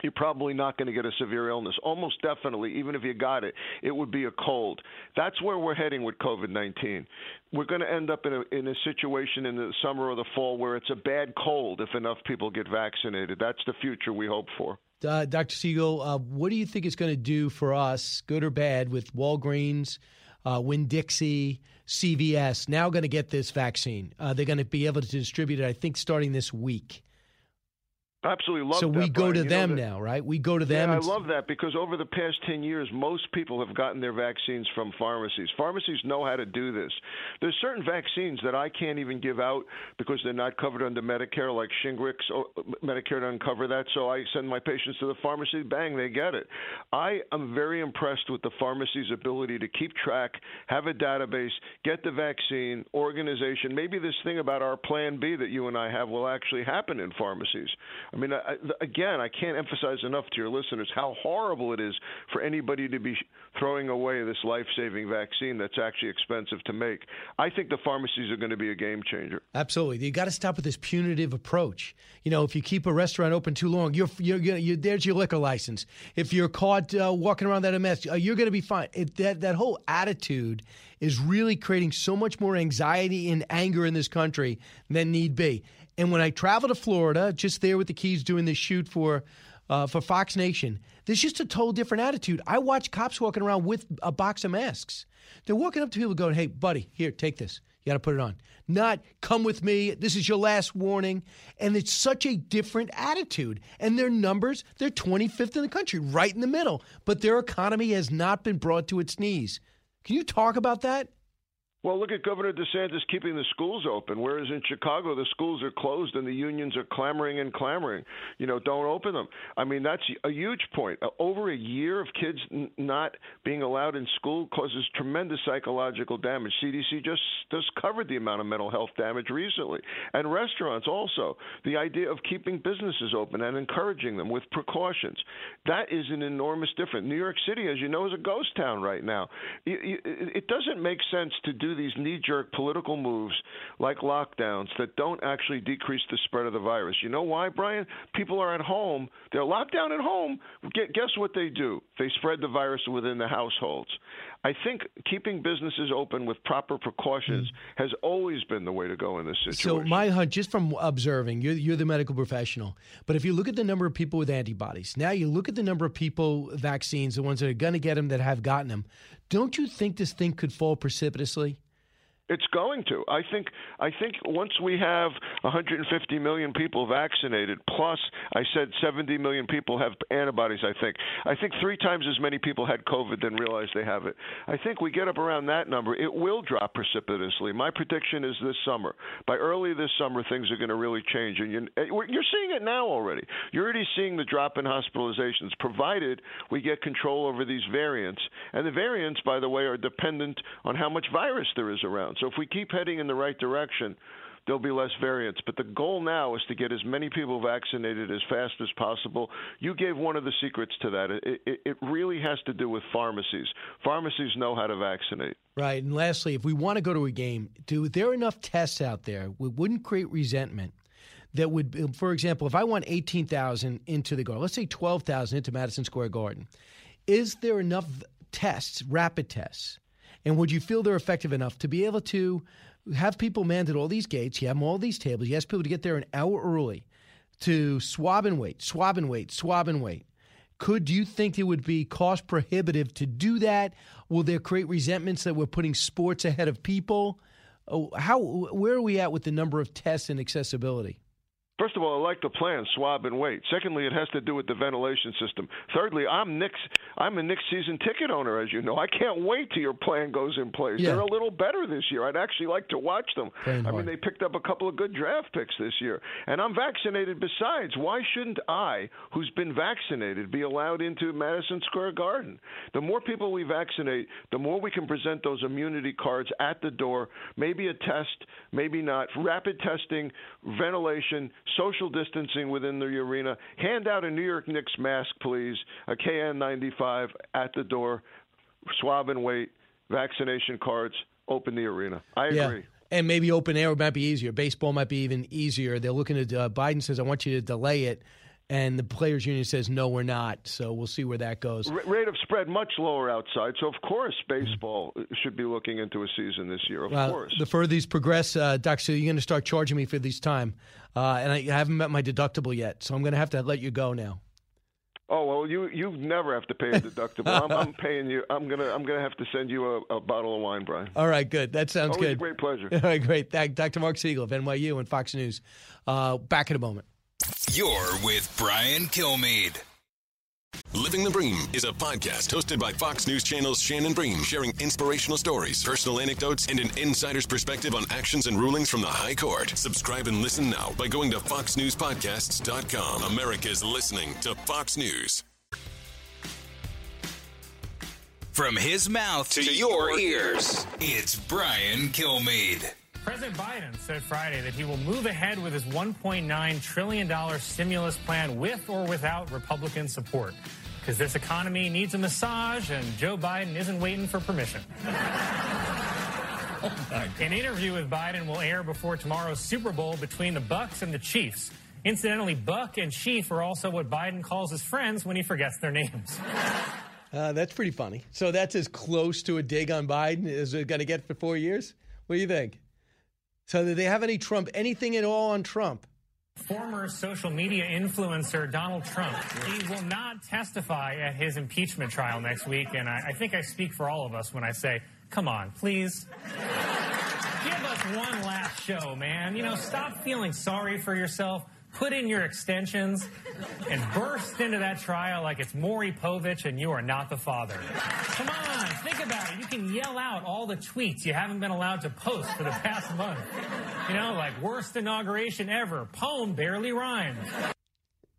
you're probably not going to get a severe illness. Almost definitely, even if you got it, it would be a cold. That's where we're heading with COVID 19. We're going to end up in a, in a situation in the summer or the fall where it's a bad cold if enough people get vaccinated. That's the future we hope for. Uh, Dr. Siegel, uh, what do you think it's going to do for us, good or bad, with Walgreens, uh, Winn Dixie, CVS now going to get this vaccine? Uh, they're going to be able to distribute it, I think, starting this week. Absolutely love that. so we go to You them that- now, right? We go to them. Yeah, I love that because over the past 10 years, most people have gotten their vaccines from pharmacies. Pharmacies know how to do this. There's certain vaccines that I can't even give out because they're not covered under Medicare, like Shingrix. Or Medicare doesn't cover that, so I send my patients to the pharmacy. Bang, they get it. I am very impressed with the pharmacy's ability to keep track, have a database, get the vaccine, organization. Maybe this thing about our Plan B that you and I have will actually happen in pharmacies. I mean, I, again, I can't emphasize enough to your listeners how horrible it is for anybody to be throwing away this life-saving vaccine that's actually expensive to make. I think the pharmacies are going to be a game changer. Absolutely, you got to stop with this punitive approach. You know, if you keep a restaurant open too long, you're you're, you're, you're there's your liquor license. If you're caught uh, walking around that mess, uh, you're going to be fine. It, that that whole attitude is really creating so much more anxiety and anger in this country than need be. And when I travel to Florida, just there with the Keys doing this shoot for uh, for Fox Nation, there's just a total different attitude. I watch cops walking around with a box of masks. They're walking up to people going, "Hey, buddy, here, take this. You got to put it on." Not come with me. This is your last warning. And it's such a different attitude. And their numbers, they're 25th in the country, right in the middle. But their economy has not been brought to its knees. Can you talk about that? Well, look at Governor DeSantis keeping the schools open, whereas in Chicago the schools are closed and the unions are clamoring and clamoring. You know, don't open them. I mean, that's a huge point. Uh, Over a year of kids n- not being allowed in school causes tremendous psychological damage. CDC just just covered the amount of mental health damage recently, and restaurants also. The idea of keeping businesses open and encouraging them with precautions that is an enormous difference. New York City, as you know, is a ghost town right now. You- It doesn't make sense to do these knee-jerk political moves like lockdowns that don't actually decrease the spread of the virus. You know why, Brian? People are at home. They're locked down at home. Gu- Guess what they do? They spread the virus within the households. I think keeping businesses open with proper precautions hmm. has always been the way to go in this situation. So my hunch, just from observing, you're, you're the medical professional, but if you look at the number of people with antibodies, now you look at the number of people vaccines, the ones that are going to get them that have gotten them, don't you think this thing could fall precipitously? It's going to. I think. I think once we have 150 million people vaccinated, plus I said 70 million people have antibodies. I think. I think three times as many people had COVID than realize they have it. I think we get up around that number, it will drop precipitously. My prediction is this summer. By early this summer, things are going to really change, and you're, eh, you're seeing it now already. You're already seeing the drop in hospitalizations, provided we get control over these variants. And the variants, by the way, are dependent on how much virus there is around. So if we keep heading in the right direction, there'll be less variants. But the goal now is to get as many people vaccinated as fast as possible. You gave one of the secrets to that. It, it, it really has to do with pharmacies. Pharmacies know how to vaccinate. Right. And lastly, if we want to go to a game, do there enough tests out there that wouldn't create resentment? That would, for example, if I want 18,000 into the garden, let's say 12,000 into Madison Square Garden, is there enough tests, rapid tests? And would you feel they're effective enough to be able to have people manned at all these gates? You have them all these tables. You ask people to get there an hour early to swab and wait, swab and wait, swab and wait. Could you think it would be cost prohibitive to do that? Will there create resentments that we're putting sports ahead of people? Oh, How where are we at with the number of tests and accessibility? First of all, I like the plan, swab and wait. Secondly, it has to do with the ventilation system. Thirdly, I'm Knicks. I'm a Knicks season ticket owner, as you know. I can't wait till your plan goes in place. Yeah. They're a little better this year. I'd actually like to watch them. Playing I hard. mean, they picked up a couple of good draft picks this year, and I'm vaccinated. Besides, why shouldn't I, who's been vaccinated, be allowed into Madison Square Garden? The more people we vaccinate, the more we can present those immunity cards at the door. Maybe a test, maybe not. Rapid testing, ventilation, social distancing within the arena. Hand out a New York Knicks mask, please, a KN95 at the door, swab and wait, vaccination cards, open the arena. I agree. Yeah. And maybe open air might be easier. Baseball might be even easier. They're looking at uh, Biden says, "I want you to delay it," and the players' union says, "No, we're not." So we'll see where that goes. R- rate of spread much lower outside, so of course baseball should be looking into a season this year. Of Well, course. the further these progress, uh, Doc, so you're going to start charging me for this time, uh, and I haven't met my deductible yet, so I'm going to have to let you go now. Oh well, you you never have to pay a deductible. I'm, I'm paying you. I'm gonna I'm gonna have to send you a, a bottle of wine, Brian. All right, good. That sounds Always a good. great pleasure. [LAUGHS] All right, great. Thank Dr. Mark Siegel of NYU and Fox News. Uh, back in a moment. You're with Brian Kilmeade. Living the Bream is a podcast hosted by Fox News Channel's Shannon Bream, sharing inspirational stories, personal anecdotes, and an insider's perspective on actions and rulings from the High Court. Subscribe and listen now by going to foxnewspodcasts.com. America's listening to Fox News. From his mouth to, your ears, it's Brian Kilmeade. President Biden said Friday that he will move ahead with his $1.9 trillion stimulus plan with or without Republican support. Because this economy needs a massage and Joe Biden isn't waiting for permission. [LAUGHS] An interview with Biden will air before tomorrow's Super Bowl between the Bucs and the Chiefs. Incidentally, Buck and Chief are also what Biden calls his friends when he forgets their names. [LAUGHS] Uh, that's pretty funny. So that's as close to a dig on Biden as we're going to get for four years? What do you think? So, did they have any Trump, anything at all on Trump? Former social media influencer Donald Trump. He will not testify at his impeachment trial next week, and I, I think I speak for all of us when I say, come on, please. Give us one last show, man. You know, stop feeling sorry for yourself. Put in your extensions and burst into that trial like it's Maury Povich and you are not the father. Come on, think about it. You can yell out all the tweets you haven't been allowed to post for the past month. You know, like worst inauguration ever. Poem barely rhymes.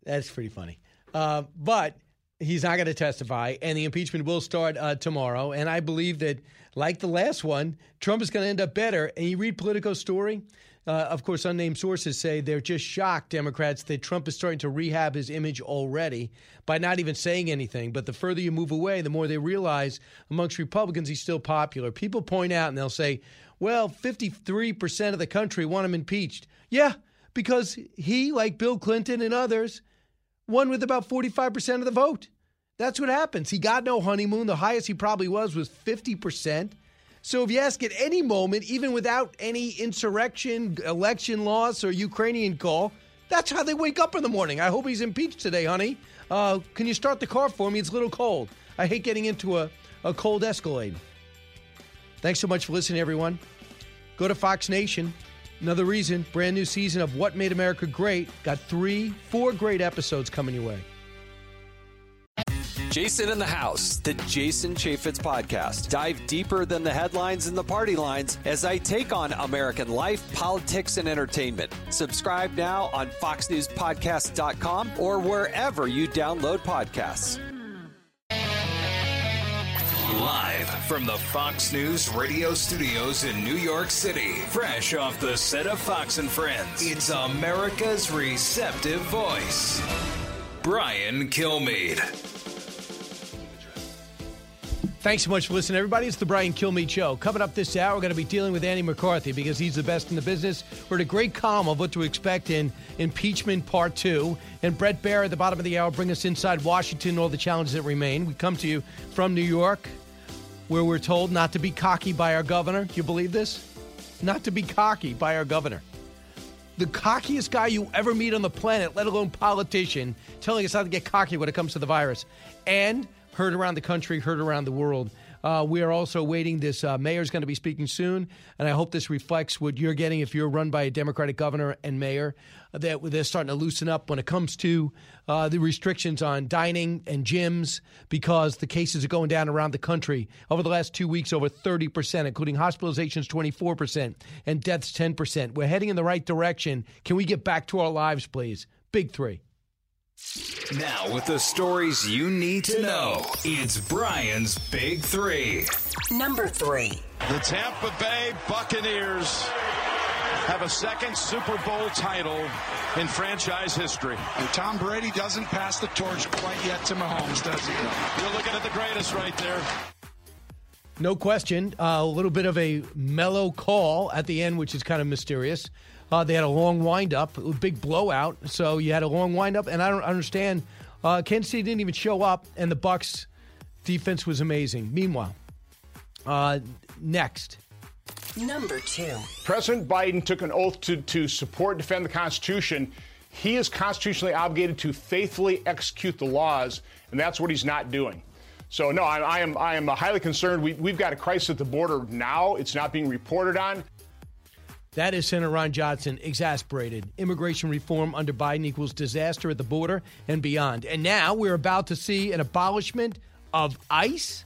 That's pretty funny. Uh, but he's not going to testify, and the impeachment will start uh, tomorrow. And I believe that, like the last one, Trump is going to end up better. And you read Politico's story. Uh, of course, unnamed sources say they're just shocked, Democrats, that Trump is starting to rehab his image already by not even saying anything. But the further you move away, the more they realize amongst Republicans he's still popular. People point out and they'll say, well, 53% of the country want him impeached. Yeah, because he, like Bill Clinton and others, won with about 45% of the vote. That's what happens. He got no honeymoon. The highest he probably was was 50%. So if you ask at any moment, even without any insurrection, election loss, or Ukrainian call, that's how they wake up in the morning. I hope he's impeached today, honey. Uh, can you start the car for me? It's a little cold. I hate getting into a, a cold Escalade. Thanks so much for listening, everyone. Go to Fox Nation. Another reason, brand new season of What Made America Great. Got three, four great episodes coming your way. Jason in the House, the Jason Chaffetz podcast. Dive deeper than the headlines and the party lines as I take on American life, politics, and entertainment. Subscribe now on FoxNewsPodcast.com or wherever you download podcasts. Live from the Fox News radio studios in New York City, fresh off the set of Fox and Friends, it's America's receptive voice, Brian Kilmeade. Thanks so much for listening, everybody. It's the Brian Kilmeade Show. Coming up this hour, we're going to be dealing with Andy McCarthy because he's the best in the business. We're at a great column of what to expect in impeachment part two. And Bret Baier at the bottom of the hour bring us inside Washington all the challenges that remain. We come to you from New York, where we're told not to be cocky by our governor. Do you believe this? Not to be cocky by our governor. The cockiest guy you ever meet on the planet, let alone politician, telling us how to get cocky when it comes to the virus. And heard around the country, heard around the world. Uh, we are also waiting. This uh, mayor is going to be speaking soon, and I hope this reflects what you're getting if you're run by a Democratic governor and mayor. That they're starting to loosen up when it comes to uh, the restrictions on dining and gyms because the cases are going down around the country. Over the last two weeks, over 30%, including hospitalizations 24% and deaths 10%. We're heading in the right direction. Can we get back to our lives, please? Big three. Now, with the stories you need to know, it's Brian's Big Three. Number three. The Tampa Bay Buccaneers have a second Super Bowl title in franchise history. And Tom Brady doesn't pass the torch quite yet to Mahomes, does he? You're looking at the greatest right there. No question. Uh, a little bit of a mellow call at the end, which is kind of mysterious. Uh, they had a long windup, a big blowout. So you had a long windup, and I don't understand. Uh, Kansas City didn't even show up, and the Bucs defense was amazing. Meanwhile, uh, next. Number two. President Biden took an oath to, to support and defend the Constitution. He is constitutionally obligated to faithfully execute the laws, and that's what he's not doing. So, no, I, I am I am uh, highly concerned. We, we've got a crisis at the border now. It's not being reported on. That is Senator Ron Johnson, exasperated. Immigration reform under Biden equals disaster at the border and beyond. And now we're about to see an abolishment of ICE?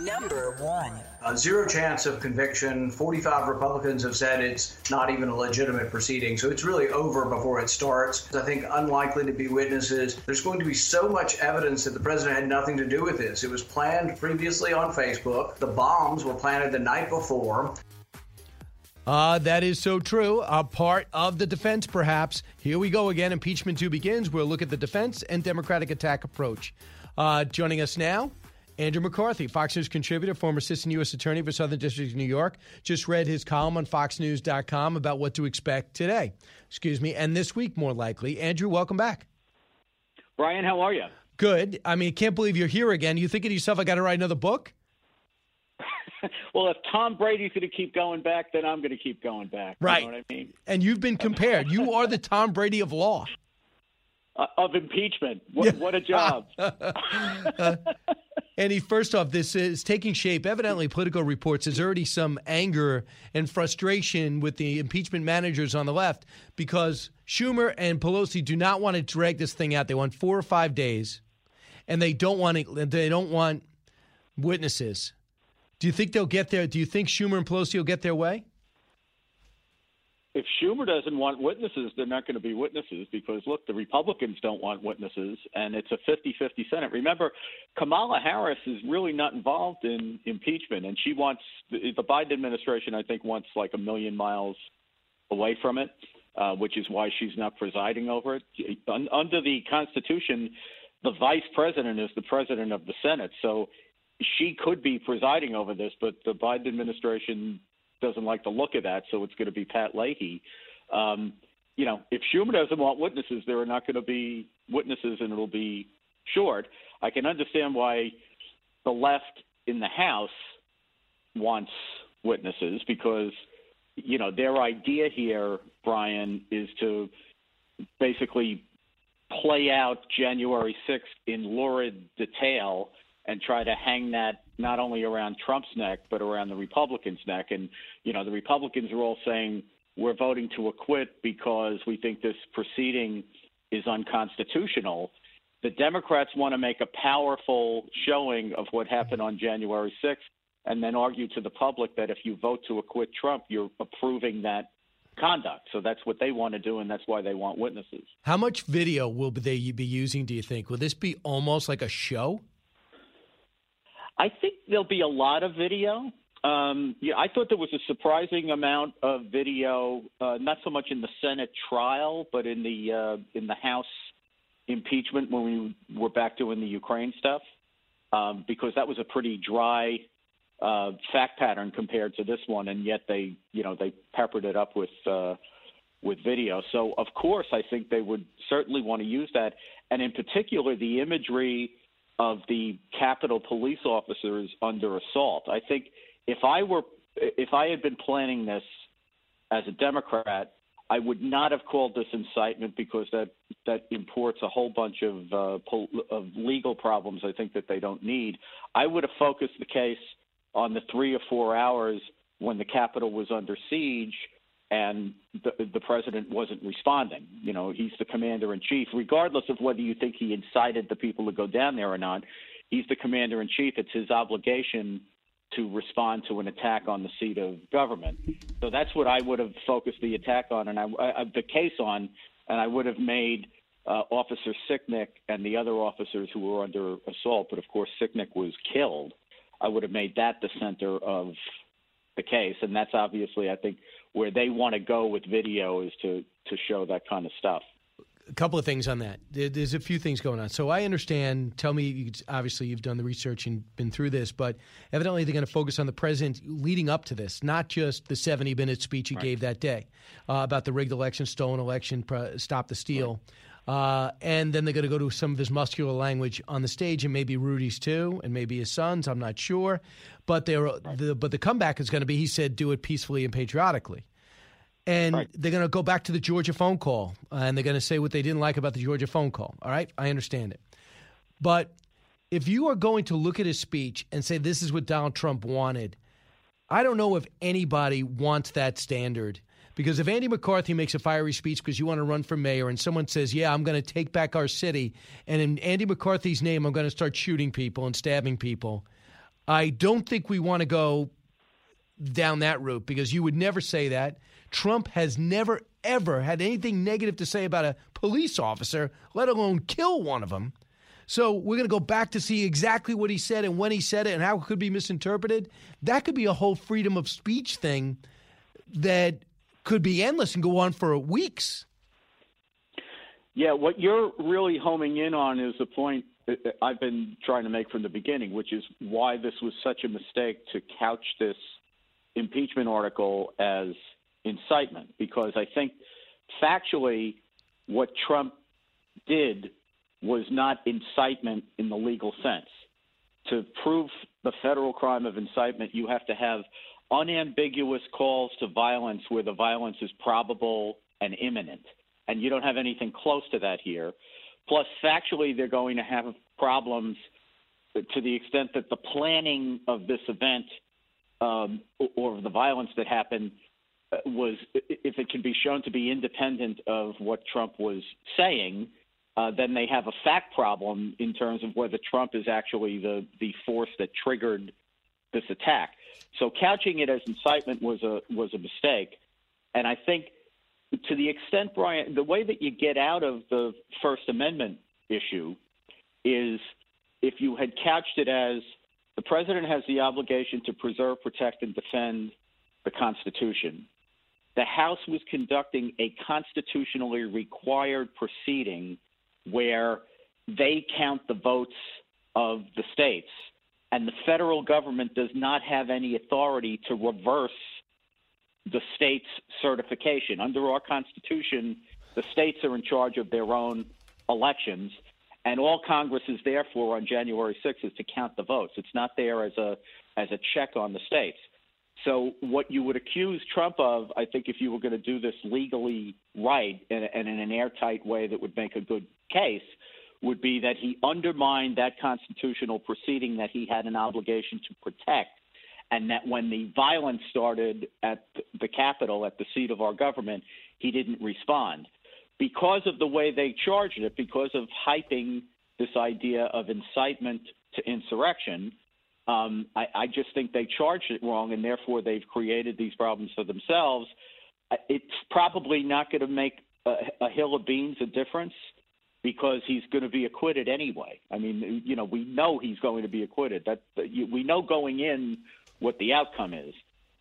Number one. Uh, zero chance of conviction. 45 Republicans have said it's not even a legitimate proceeding. So it's really over before it starts. I think unlikely to be witnesses. There's going to be so much evidence that the president had nothing to do with this. It was planned previously on Facebook. The bombs were planted the night before. Uh, that is so true. A part of the defense, perhaps. Here we go again. Impeachment 2 begins. We'll look at the defense and Democratic attack approach. Uh, joining us now, Andrew McCarthy, Fox News contributor, former assistant U.S. attorney for Southern District of New York, just read his column on FoxNews.com about what to expect today. Excuse me, and this week, more likely. Andrew, welcome back. Brian, how are you? Good. I mean, I can't believe you're here again. You thinking to yourself, I got to write another book? [LAUGHS] well, if Tom Brady's going to keep going back, then I'm going to keep going back. Right. You know what I mean? And you've been compared. You are the Tom Brady of law. [LAUGHS] Uh, of impeachment. What, what a job. [LAUGHS] uh, Andy, first off, this is taking shape. Evidently, Politico reports there's already some anger and frustration with the impeachment managers on the left because Schumer and Pelosi do not want to drag this thing out. They want four or five days, and they don't want to, they don't want witnesses. Do you think they'll get there? Do you think Schumer and Pelosi will get their way? If Schumer doesn't want witnesses, they're not going to be witnesses because, look, the Republicans don't want witnesses, and it's a 50 50 Senate. Remember, Kamala Harris is really not involved in impeachment, and she wants the Biden administration, I think, wants like a million miles away from it, uh, which is why she's not presiding over it. Under the Constitution, the vice president is the president of the Senate. So she could be presiding over this, but the Biden administration doesn't like the look of that, so it's going to be Pat Leahy. Um, you know, if Schumer doesn't want witnesses, there are not going to be witnesses, and it'll be short. I can understand why the left in the House wants witnesses because you know their idea here, Brian, is to basically play out January 6th in lurid detail and try to hang that not only around Trump's neck but around the Republicans' neck. And you know, the Republicans are all saying we're voting to acquit because we think this proceeding is unconstitutional. The Democrats want to make a powerful showing of what happened on January 6th and then argue to the public that if you vote to acquit Trump, you're approving that conduct. So that's what they want to do, and that's why they want witnesses. How much video will they be using, do you think? Will this be almost like a show? I think there'll be a lot of video. Um, yeah, I thought there was a surprising amount of video, uh, not so much in the Senate trial, but in the uh, in the House impeachment when we were back doing the Ukraine stuff, um, because that was a pretty dry uh, fact pattern compared to this one, and yet they, you know, they peppered it up with uh, with video. So of course, I think they would certainly want to use that, and in particular, the imagery of the Capitol police officers under assault. I think if I were if I had been planning this as a Democrat, I would not have called this incitement because that that imports a whole bunch of uh, pol- of legal problems. I think that they don't need. I would have focused the case on the three or four hours when the Capitol was under siege and the, the president wasn't responding. You know, he's the commander in chief, regardless of whether you think he incited the people to go down there or not. He's the commander in chief. It's his obligation to respond to an attack on the seat of government. So that's what I would have focused the attack on, and I, I the case on, and I would have made uh, Officer Sicknick and the other officers who were under assault. But of course, Sicknick was killed. I would have made that the center of the case, and that's obviously, I think, where they want to go with video is to to show that kind of stuff. A couple of things on that. There's a few things going on. So I understand. Tell me, obviously, you've done the research and been through this, but evidently they're going to focus on the president leading up to this, not just the 70 minute speech he right. gave that day uh, about the rigged election, stolen election, stop the steal. Right. Uh, and then they're going to go to some of his muscular language on the stage, and maybe Rudy's too, and maybe his sons. I'm not sure, but they the, but the comeback is going to be he said, "Do it peacefully and patriotically." and right. they're going to go back to the Georgia phone call uh, and they're going to say what they didn't like about the Georgia phone call. All right, I understand it. But if you are going to look at his speech and say this is what Donald Trump wanted, I don't know if anybody wants that standard. Because if Andy McCarthy makes a fiery speech because you want to run for mayor and someone says, Yeah, I'm going to take back our city, and in Andy McCarthy's name, I'm going to start shooting people and stabbing people, I don't think we want to go down that route because you would never say that. Trump has never, ever had anything negative to say about a police officer, let alone kill one of them. So we're going to go back to see exactly what he said and when he said it and how it could be misinterpreted. That could be a whole freedom of speech thing that could be endless and go on for weeks. Yeah, what you're really homing in on is the point uh, I've been trying to make from the beginning, which is why this was such a mistake to couch this impeachment article as incitement because I think factually what Trump did was not incitement in the legal sense. To prove the federal crime of incitement, you have to have unambiguous calls to violence where the violence is probable and imminent. And you don't have anything close to that here. Plus, factually, they're going to have problems to the extent that the planning of this event um, or the violence that happened was if it can be shown to be independent of what Trump was saying, uh, then they have a fact problem in terms of whether Trump is actually the the force that triggered this attack. So couching it as incitement was a was a mistake, and I think to the extent Brian, the way that you get out of the First Amendment issue is if you had couched it as the president has the obligation to preserve, protect, and defend the Constitution. The House was conducting a constitutionally required proceeding where they count the votes of the states, and the federal government does not have any authority to reverse the state's certification. Under our Constitution, the states are in charge of their own elections, and all Congress is there for on January 6th is to count the votes. It's not there as a as a check on the states. So, what you would accuse Trump of, I think, if you were going to do this legally right and, and in an airtight way that would make a good case, would be that he undermined that constitutional proceeding that he had an obligation to protect, and that when the violence started at the Capitol, at the seat of our government, he didn't respond. Because of the way they charged it, because of hyping this idea of incitement to insurrection, um, I, I just think they charged it wrong, and therefore they've created these problems for themselves. Uh, it's probably not going to make a, a hill of beans a difference because he's going to be acquitted anyway. I mean, you know, we know he's going to be acquitted. That, we know going in what the outcome is,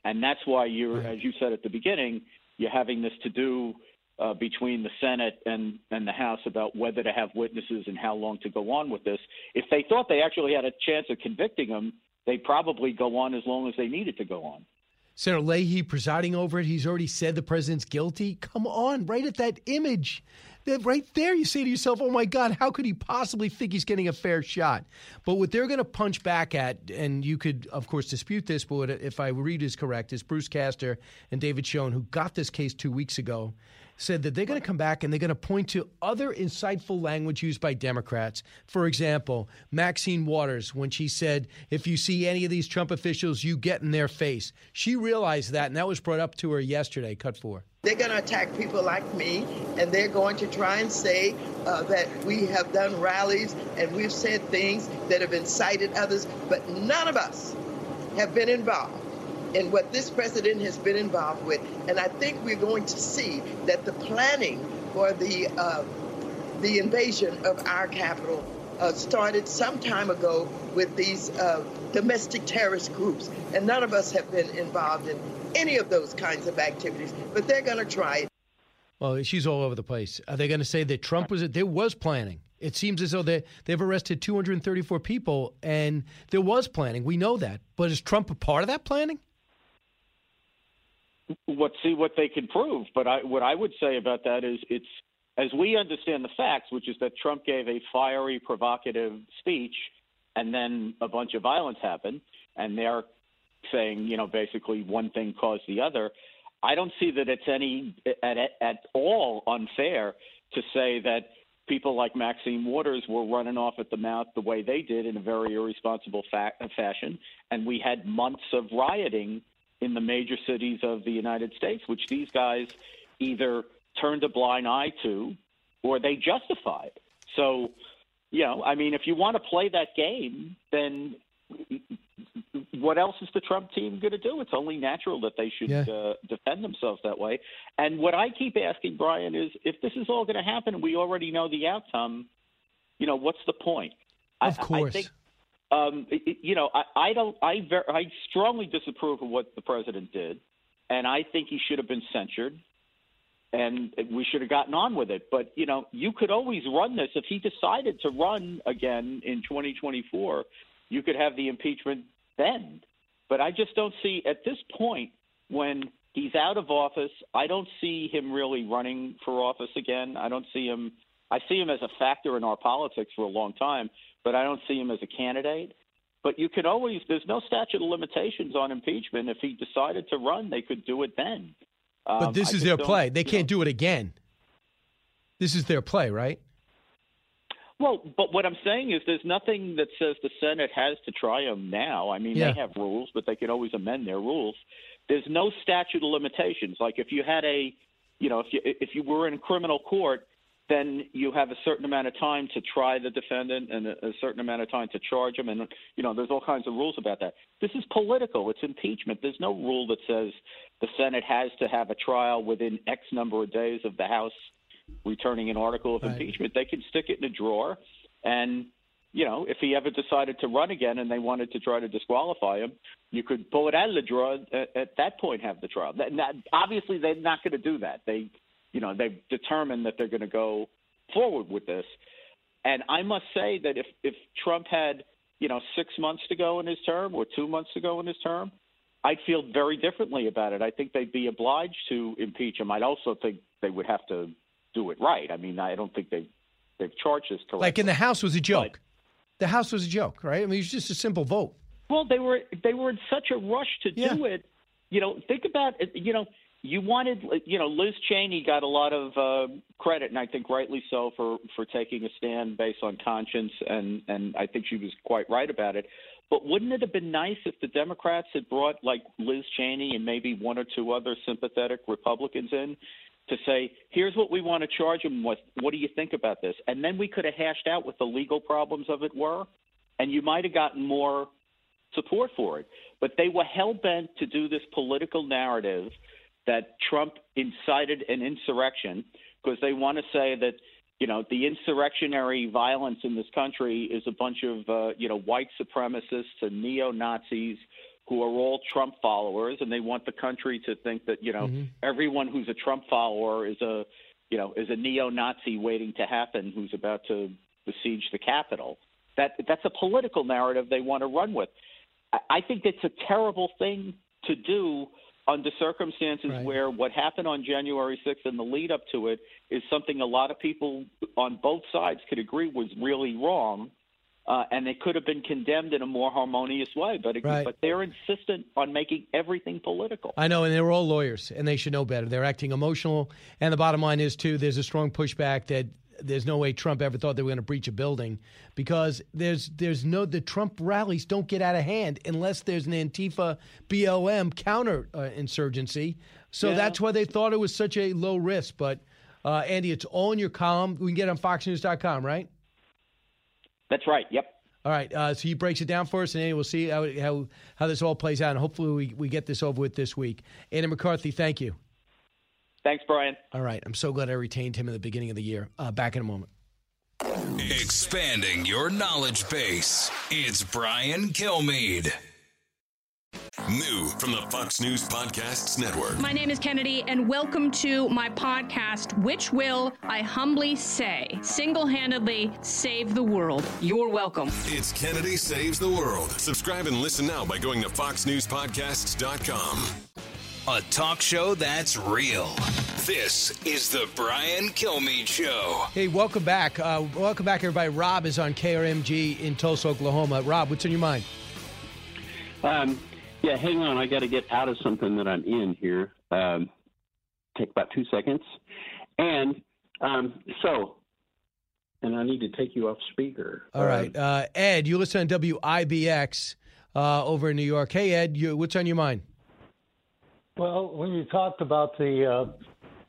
and that's why you're, as you said at the beginning, you're having this to do uh, between the Senate and, and the House about whether to have witnesses and how long to go on with this. If they thought they actually had a chance of convicting him, they'd probably go on as long as they needed to go on. Senator Leahy presiding over it. He's already said the president's guilty. Come on, right at that image. That right there, you say to yourself, oh my God, how could he possibly think he's getting a fair shot? But what they're going to punch back at, and you could, of course, dispute this, but if I read is correct, is Bruce Castor and David Schoen, who got this case two weeks ago, said that they're going to come back and they're going to point to other insightful language used by Democrats. For example, Maxine Waters, when she said, if you see any of these Trump officials, you get in their face. She realized that, and that was brought up to her yesterday. Cut four. They're going to attack people like me, and they're going to try and say uh, that we have done rallies and we've said things that have incited others, but none of us have been involved in what this president has been involved with. And I think we're going to see that the planning for the uh, the invasion of our capital uh, started some time ago with these uh, domestic terrorist groups, and none of us have been involved in any of those kinds of activities. But they're going to try it. Well, she's all over the place. Are they going to say that Trump was? There was planning. It seems as though they they've arrested 234 people, and there was planning. We know that, but is Trump a part of that planning? What see what they can prove. But I, what I would say about that is it's as we understand the facts, which is that Trump gave a fiery, provocative speech, and then a bunch of violence happened, and they're saying, you know, basically one thing caused the other. I don't see that it's any at, at all unfair to say that people like Maxine Waters were running off at the mouth the way they did in a very irresponsible fa- fashion, and we had months of rioting in the major cities of the United States, which these guys either turned a blind eye to or they justified. So, you know, I mean, if you want to play that game, then what else is the Trump team going to do? It's only natural that they should yeah. uh, defend themselves that way. And what I keep asking Brian is, if this is all going to happen, and we already know the outcome. You know, what's the point? Of I, course. I think, um, you know, I, I don't. I ver- I strongly disapprove of what the president did, and I think he should have been censured and we should have gotten on with it. But you know, you could always run this if he decided to run again in 2024. You could have the impeachment then. But I just don't see at this point when he's out of office. I don't see him really running for office again. I don't see him. I see him as a factor in our politics for a long time, but I don't see him as a candidate. But you could always. There's no statute of limitations on impeachment. If he decided to run, they could do it then. Um, but this I is their play. They can't know. do it again. This is their play, right? Well, but what I'm saying is there's nothing that says the Senate has to try him now. I mean, Yeah. they have rules, but they can always amend their rules. There's no statute of limitations. Like if you had a, you know, if you if you were in criminal court, then you have a certain amount of time to try the defendant and a, a certain amount of time to charge him, and you know, there's all kinds of rules about that. This is political. It's impeachment. There's no rule that says the Senate has to have a trial within X number of days of the House returning an article of Right. impeachment. They can stick it in a drawer, and you know, if he ever decided to run again and they wanted to try to disqualify him, you could pull it out of the drawer at, at that point, have the trial. That, that, obviously, they're not going to do that. They, you know, they've determined that they're going to go forward with this. And I must say that if if Trump had, you know, six months to go in his term or two months to go in his term, I'd feel very differently about it. I think they'd be obliged to impeach him. I'd also think they would have to do it right. I mean, I don't think they've they've charged this correctly. Like in the House was a joke. the House was a joke, right? I mean, it was just a simple vote. Well, they were they were in such a rush to do it. You know, think about it. You know, you wanted. You know, Liz Cheney got a lot of uh, credit, and I think rightly so for for taking a stand based on conscience, and and I think she was quite right about it. But wouldn't it have been nice if the Democrats had brought like Liz Cheney and maybe one or two other sympathetic Republicans in to say, here's what we want to charge them with. What do you think about this? And then we could have hashed out what the legal problems of it were, and you might have gotten more support for it. But they were hell bent to do this political narrative that Trump incited an insurrection because they want to say that you know the insurrectionary violence in this country is a bunch of uh, you know white supremacists and neo Nazis who are all Trump followers, and they want the country to think that you know everyone who's a Trump follower is a you know is a neo-Nazi waiting to happen who's about to besiege the Capitol. That that's a political narrative they want to run with. I, I think it's a terrible thing to do under circumstances where what happened on January 6th and the lead up to it is something a lot of people on both sides could agree was really wrong. Uh, and it could have been condemned in a more harmonious way, but it, Right. but they're insistent on making everything political. I know, and they're all lawyers, and they should know better. They're acting emotional, and the bottom line is too. There's a strong pushback that there's no way Trump ever thought they were going to breach a building because there's there's no the Trump rallies don't get out of hand unless there's an Antifa BLM counter uh, insurgency. So Yeah. that's why they thought it was such a low risk. But uh, Andy, it's all in your column. We can get it on FoxNews.com, right? That's right. Yep. All right. Uh, so he breaks it down for us, and Andy, we'll see how, how how this all plays out, and hopefully we, we get this over with this week. Andy McCarthy, thank you. Thanks, Brian. All right. I'm so glad I retained him in the beginning of the year. Uh, back in a moment. Expanding your knowledge base. It's Brian Kilmeade. New from the Fox News Podcasts Network. My name is Kennedy, and welcome to my podcast, which will, I humbly say, single handedly save the world. You're welcome. It's Kennedy Saves the World. Subscribe and listen now by going to FoxNewsPodcasts.com. A talk show that's real. This is the Brian Kilmeade Show. Hey, welcome back. Uh, welcome back, everybody. Rob is on KRMG in Tulsa, Oklahoma. Rob, what's on your mind? Um, yeah, hang on. I got to get out of something that I'm in here. Um, take about two seconds. And um, so, and I need to take you off speaker. All right. Uh, Ed, you listen on WIBX uh, over in New York. Hey, Ed, you, what's on your mind? Well, when you talked about the uh,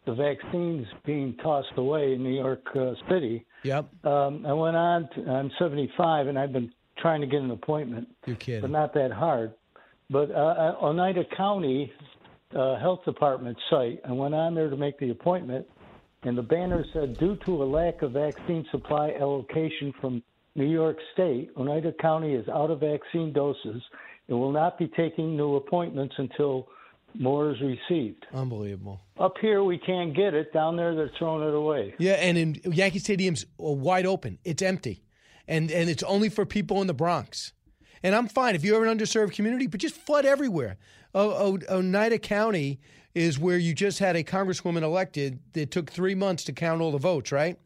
the vaccines being tossed away in New York uh, City, yep. Um, I went on. To, I'm 75, and I've been trying to get an appointment. You're kidding. But not that hard. But uh, Oneida County uh, Health Department site, I went on there to make the appointment, and the banner said, due to a lack of vaccine supply allocation from New York State, Oneida County is out of vaccine doses and will not be taking new appointments until more is received. Unbelievable. Up here, we can't get it. Down there, they're throwing it away. Yeah, and in Yankee Stadium's uh, wide open. It's empty, and and it's only for people in the Bronx. And I'm fine if you're an underserved community, but just flood everywhere. O- o- Oneida County is where you just had a congresswoman elected that took three months to count all the votes, right?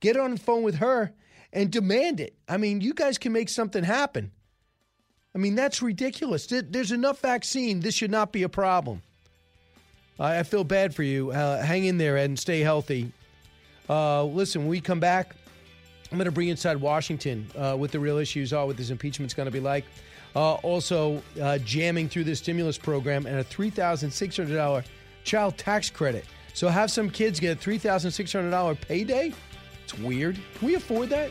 Get on the phone with her and demand it. I mean, you guys can make something happen. I mean, that's ridiculous. There's enough vaccine. This should not be a problem. I feel bad for you. Uh, hang in there and stay healthy. Uh, listen, when we come back, I'm going to bring inside Washington uh, what the real issues are, what this impeachment's going to be like. Uh, also, uh, jamming through the stimulus program and a $3,600 child tax credit. So, have some kids get a $3,600 payday? It's weird. Can we afford that?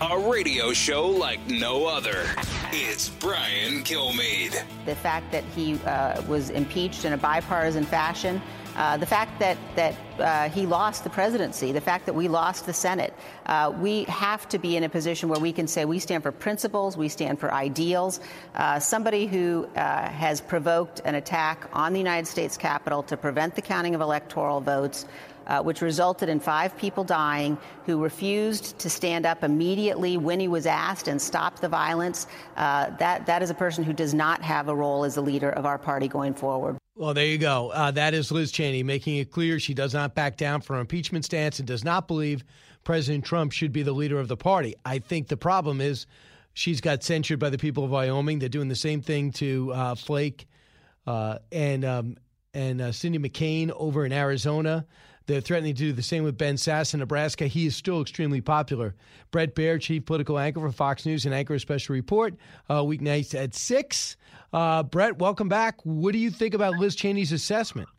A radio show like no other. It's Brian Kilmeade. The fact that he uh, was impeached in a bipartisan fashion, uh, the fact that that uh, he lost the presidency, the fact that we lost the Senate, uh, we have to be in a position where we can say we stand for principles, we stand for ideals. Uh, somebody who uh, has provoked an attack on the United States Capitol to prevent the counting of electoral votes uh, which resulted in five people dying, who refused to stand up immediately when he was asked and stop the violence. Uh, that, that is a person who does not have a role as the leader of our party going forward. Well, there you go. Uh, that is Liz Cheney making it clear she does not back down from her impeachment stance and does not believe President Trump should be the leader of the party. I think the problem is she's got censured by the people of Wyoming. They're doing the same thing to uh, Flake uh, and um, and uh, Cindy McCain over in Arizona. They're threatening to do the same with Ben Sasse in Nebraska. He is still extremely popular. Bret Baier, chief political anchor for Fox News and anchor a special report, uh, weeknights at 6. Uh, Bret, welcome back. What do you think about Liz Cheney's assessment?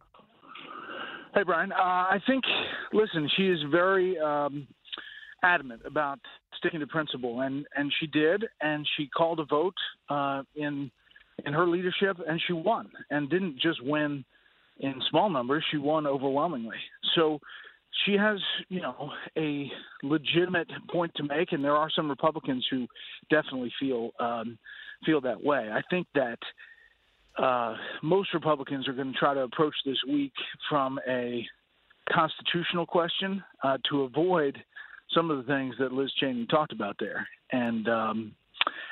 Hey, Brian. Uh, I think, listen, she is very um, adamant about sticking to principle, and, and she did, and she called a vote uh, in in her leadership, and she won, and didn't just win – in small numbers, she won overwhelmingly. So she has, you know, a legitimate point to make, and there are some Republicans who definitely feel um, feel that way. I think that uh, most Republicans are going to try to approach this week from a constitutional question uh, to avoid some of the things that Liz Cheney talked about there, and um,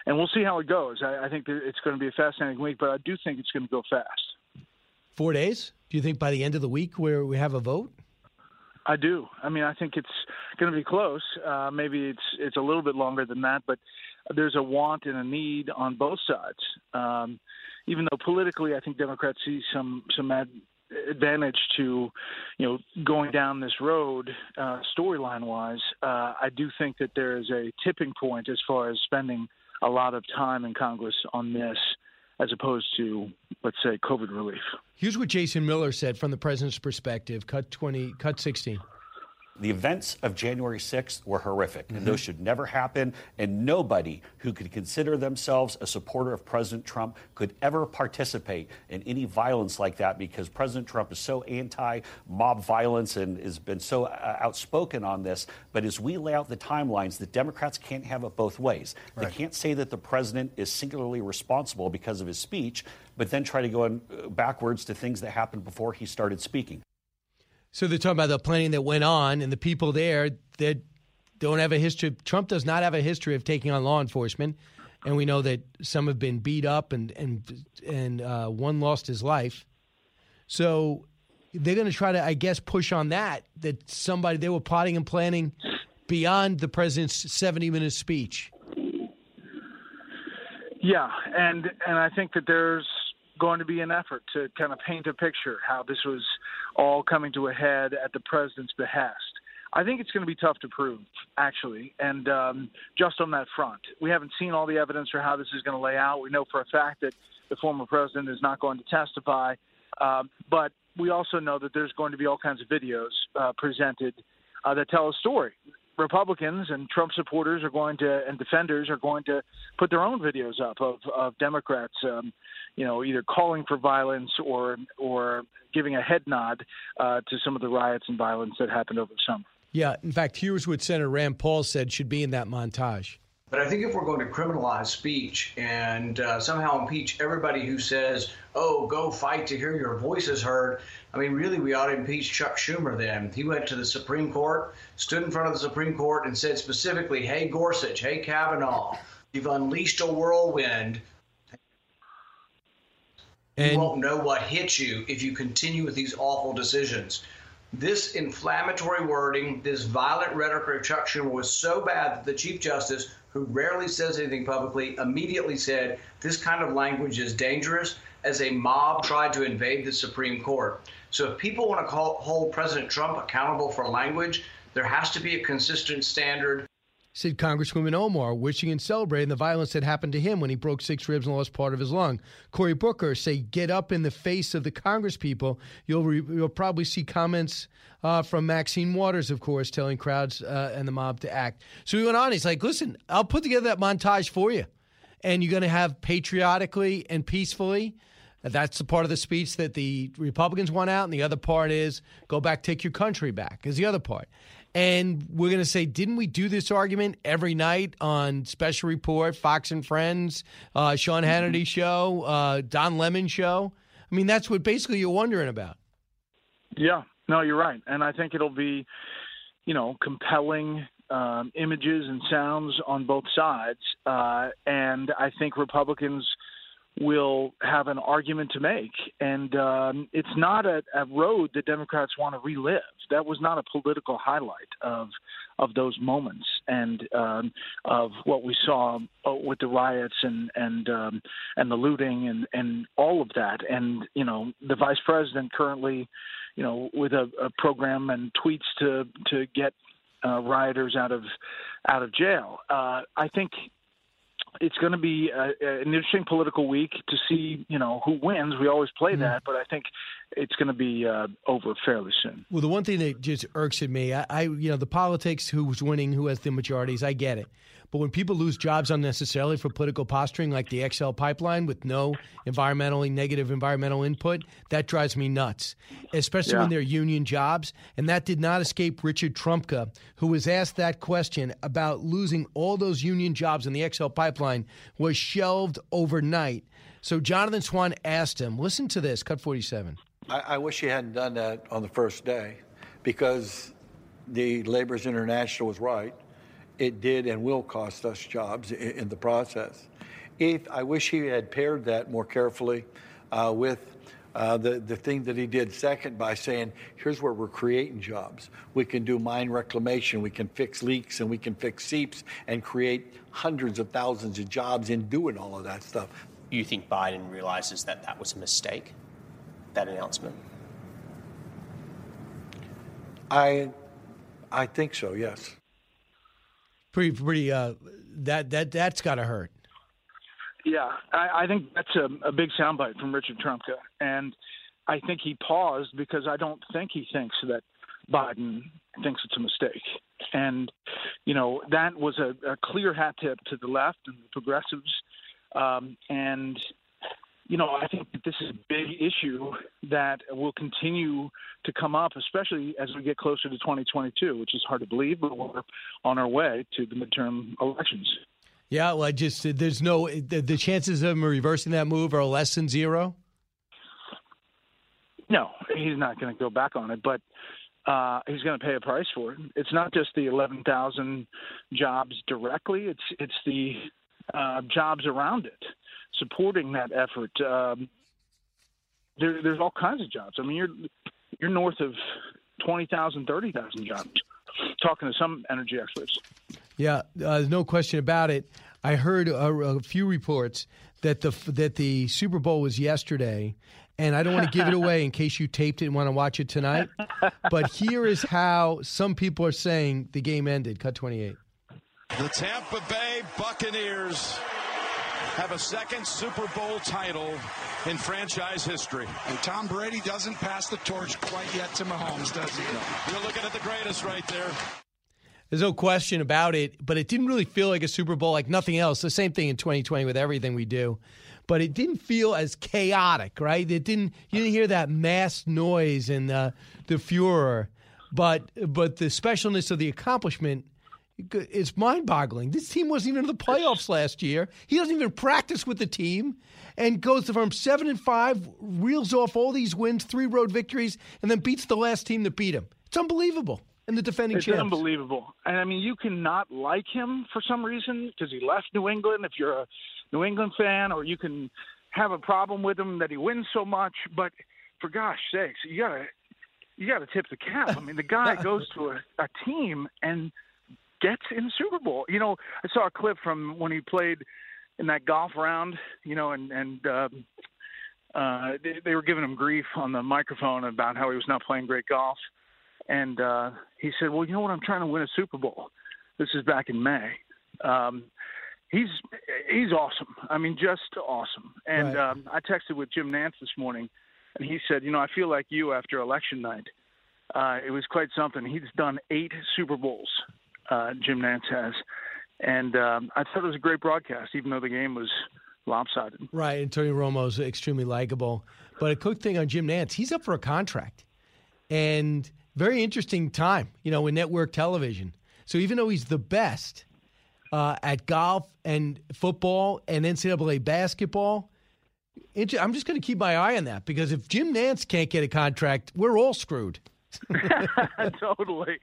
and we'll see how it goes. I, I think it's going to be a fascinating week, but I do think it's going to go fast. Four days? Do you think by the end of the week where we have a vote? I do. I mean, I think it's going to be close. Uh, maybe it's it's a little bit longer than that, but there's a want and a need on both sides. Um, even though politically, I think Democrats see some some ad, advantage to, you know, going down this road uh, storyline wise. Uh, I do think that there is a tipping point as far as spending a lot of time in Congress on this, as opposed to, let's say, COVID relief. Here's what Jason Miller said from the president's perspective. Cut twenty, cut sixteen. The events of January 6th were horrific, Mm-hmm. and those should never happen. And nobody who could consider themselves a supporter of President Trump could ever participate in any violence like that because President Trump is so anti mob violence and has been so uh, outspoken on this. But as we lay out the timelines, the Democrats can't have it both ways. They can't say that the president is singularly responsible because of his speech, but then try to go in, uh, backwards to things that happened before he started speaking. So they're talking about the planning that went on, and the people there that don't have a history. Trump does not have a history of taking on law enforcement, and we know that some have been beat up, and and and uh, one lost his life. So they're going to try to, I guess, push on that. That somebody they were plotting and planning beyond the president's seventy-minute speech. Yeah, and and I think that there's going to be an effort to kind of paint a picture how this was all coming to a head at the president's behest. I think it's going to be tough to prove, actually, and um, just on that front, we haven't seen all the evidence for how this is going to lay out. We know for a fact that the former president is not going to testify, um, but we also know that there's going to be all kinds of videos uh, presented uh, that tell a story. Republicans and Trump supporters are going to, and defenders are going to put their own videos up of, of Democrats, um, you know, either calling for violence or or giving a head nod uh, to some of the riots and violence that happened over the summer. Yeah, in fact, here's what Senator Rand Paul said should be in that montage. But I think if we're going to criminalize speech and uh, somehow impeach everybody who says, oh, go fight to hear your voices heard, I mean, really, we ought to impeach Chuck Schumer then. He went to the Supreme Court, stood in front of the Supreme Court, and said specifically, hey, Gorsuch, hey, Kavanaugh, you've unleashed a whirlwind. you won't know what hit you if you continue with these awful decisions. This inflammatory wording, this violent rhetoric Schumer was so bad that the Chief Justice, who rarely says anything publicly, immediately said this kind of language is dangerous as a mob tried to invade the Supreme Court. So if people want to call, hold President Trump accountable for language, there has to be a consistent standard. Said Congresswoman Omar, wishing and celebrating the violence that happened to him when he broke six ribs and lost part of his lung. Cory Booker say, "Get up in the face of the Congress people." You'll re- you'll probably see comments uh, from Maxine Waters, of course, telling crowds uh, and the mob to act. So he went on. He's like, "Listen, I'll put together that montage for you, and you're going to have patriotically and peacefully." That's the part of the speech that the Republicans want out, and the other part is go back, take your country back. Is the other part. And we're going to say, didn't we do this argument every night on Special Report, Fox and Friends, uh, Sean Hannity show, uh, Don Lemon show? I mean, that's what basically you're wondering about. Yeah, no, you're right, and I think it'll be, you know, compelling um, images and sounds on both sides, uh, and I think Republicans will have an argument to make, and um, it's not a, a road that Democrats want to relive. That was not a political highlight of of those moments and um, of what we saw uh, with the riots and and um, and the looting and and all of that. And you know, the vice president currently, you know, with a, a program and tweets to to get uh, rioters out of out of jail. Uh, I think it's going to be a, an interesting political week to see, you know, who wins. We always play mm-hmm. that, but I think it's going to be uh, over fairly soon. Well, the one thing that just irks at me, I, I, you know, the politics, who's winning, who has the majorities, I get it. But when people lose jobs unnecessarily for political posturing, like the XL pipeline with no environmentally negative environmental input, that drives me nuts. Especially Yeah. when they're union jobs, and that did not escape Richard Trumka, who was asked that question about losing all those union jobs in the XL pipeline was shelved overnight. So Jonathan Swan asked him, "Listen to this, cut 47." I, I wish he hadn't done that on the first day because the Labor's International was right. It did and will cost us jobs in, in the process. If I wish he had paired that more carefully uh, with uh, the, the thing that he did second by saying, here's where we're creating jobs. We can do mine reclamation, we can fix leaks, and we can fix seeps and create hundreds of thousands of jobs in doing all of that stuff. You think Biden realizes that that was a mistake, that announcement? I, I think so. Yes. Pretty, pretty. Uh, that that that's got to hurt. Yeah, I, I think that's a, a big soundbite from Richard Trumka, and I think he paused because I don't think he thinks that Biden thinks it's a mistake. And, you know, that was a, a clear hat tip to the left and the progressives. Um, and, you know, I think that this is a big issue that will continue to come up, especially as we get closer to 2022, which is hard to believe, but we're on our way to the midterm elections. Yeah, well, I just there's no the, the chances of him reversing that move are less than zero. No, he's not going to go back on it, but uh, he's going to pay a price for it. It's not just the 11,000 jobs directly; it's it's the uh, jobs around it, supporting that effort. Um, there, there's all kinds of jobs. I mean, you're you're north of 20,000, 30,000 jobs. Talking to some energy experts. Yeah, uh, there's no question about it. I heard a, a few reports that the that the Super Bowl was yesterday, and I don't want to give it [LAUGHS] away in case you taped it and want to watch it tonight. But here is how some people are saying the game ended. Cut 28. The Tampa Bay Buccaneers have a second Super Bowl title in franchise history. And Tom Brady doesn't pass the torch quite yet to Mahomes, does he? You're looking at the greatest right there. There's no question about it, but it didn't really feel like a Super Bowl like nothing else. The same thing in 2020 with everything we do. But it didn't feel as chaotic, right? It didn't. You didn't hear that mass noise and uh, the furor, but but the specialness of the accomplishment it's mind-boggling. This team wasn't even in the playoffs last year. He doesn't even practice with the team, and goes from seven and five, reels off all these wins, three road victories, and then beats the last team that beat him. It's unbelievable. And the defending it's champs. unbelievable. And I mean, you cannot like him for some reason because he left New England. If you're a New England fan, or you can have a problem with him that he wins so much, but for gosh sakes, you gotta you gotta tip the cap. I mean, the guy [LAUGHS] goes to a, a team and gets in the Super Bowl. You know, I saw a clip from when he played in that golf round. You know, and and. Um, uh, they, they were giving him grief on the microphone about how he was not playing great golf and uh, he said, "Well, you know what? I'm trying to win a Super Bowl." This is back in May. Um, he's he's awesome. I mean, just awesome. And Right. um, I texted with Jim Nantz this morning, and he said, "You know, I feel like you after election night. Uh, it was quite something. He's done eight Super Bowls. Uh, Jim Nantz has, and um, I thought it was a great broadcast, even though the game was lopsided. Right, and Antonio Romo's extremely likable. But a quick thing on Jim Nantz, he's up for a contract. And very interesting time, you know, in network television. So even though he's the best uh, at golf and football and NCAA basketball, I'm just going to keep my eye on that because if Jim Nantz can't get a contract, we're all screwed. [LAUGHS] totally.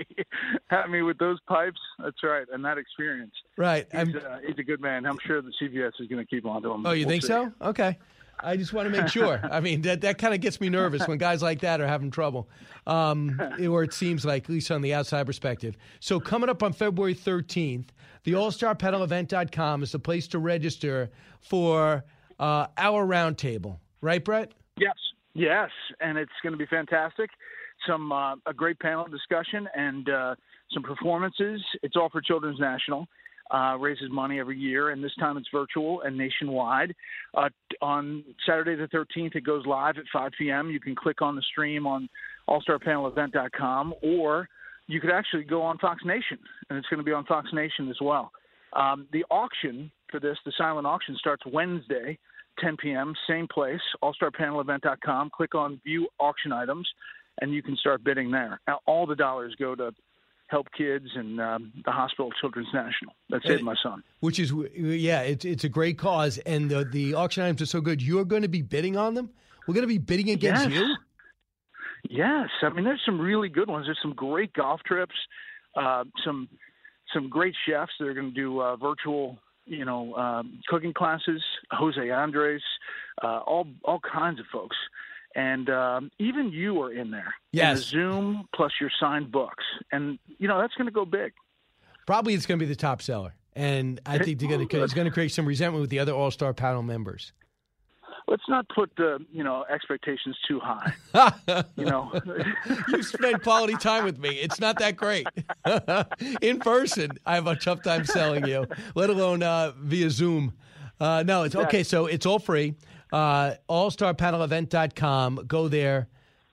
I mean, with those pipes, that's right, and that experience. Right. He's, uh, he's a good man. I'm sure the CBS is going to keep on to him. Oh, you We'll think see. so? Okay. I just want to make sure. I mean, that, that kind of gets me nervous when guys like that are having trouble, um, [LAUGHS] or it seems like, at least on the outside perspective. So, coming up on February 13th, the AllStarPanelEvent.com is the place to register for uh, our roundtable. Right, Bret? Yes, yes, and it's going to be fantastic. Some uh, a great panel discussion and uh, some performances. It's all for Children's National. Uh, raises money every year, and this time it's virtual and nationwide. Uh, on Saturday the 13th, it goes live at 5 p.m. You can click on the stream on AllStarPanelEvent.com, or you could actually go on Fox Nation, and it's going to be on Fox Nation as well. Um, the auction for this, the silent auction, starts Wednesday, 10 p.m., same place, allstarpanelevent.com. Click on View Auction Items, and you can start bidding there. Now, all the dollars go to help kids and um, the Hospital Children's National. That saved my son. Which is, yeah, it's, it's a great cause. And the, the auction items are so good. You're going to be bidding on them? We're going to be bidding against Yes. you? Yes, I mean there's some really good ones. There's some great golf trips, uh, some some great chefs that are going to do uh, virtual, you know, um, cooking classes. Jose Andres, uh, all all kinds of folks, and um, even you are in there. Yes. In a Zoom plus your signed books, and you know that's going to go big. Probably it's going to be the top seller. And I think going to, it's going to create some resentment with the other All Star panel members. let's not put the you know expectations too high. [LAUGHS] you know, [LAUGHS] you spent quality time with me. It's not that great. [LAUGHS] In person, I have a tough time selling you, let alone uh, via Zoom. Uh, no, it's okay. So it's all free. Uh, AllStarPanelEvent.com. Go there,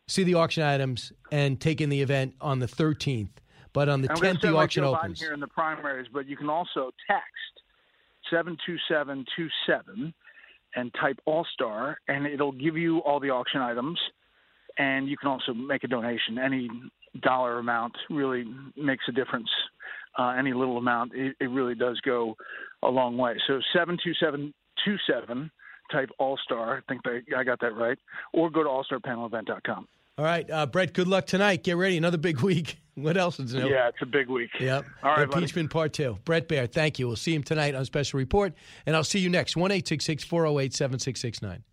see the auction items, and take in the event on the 13th. But on the I'm 10th, sound the like auction Biden opens. here in the primaries, but you can also text seven two seven two seven and type All Star, and it'll give you all the auction items, and you can also make a donation. Any dollar amount really makes a difference. Uh, any little amount, it, it really does go a long way. So seven two seven two seven, type All Star. I think that, I got that right, or go to allstarpanelevent.com. All right, uh, Bret, good luck tonight. Get ready. Another big [LAUGHS] week. What else is new? Yeah, it's a big week. Yep. All right, buddy. Impeachment part two. Bret Baier, thank you. We'll see him tonight on Special Report, and I'll see you next. 1 408 7669.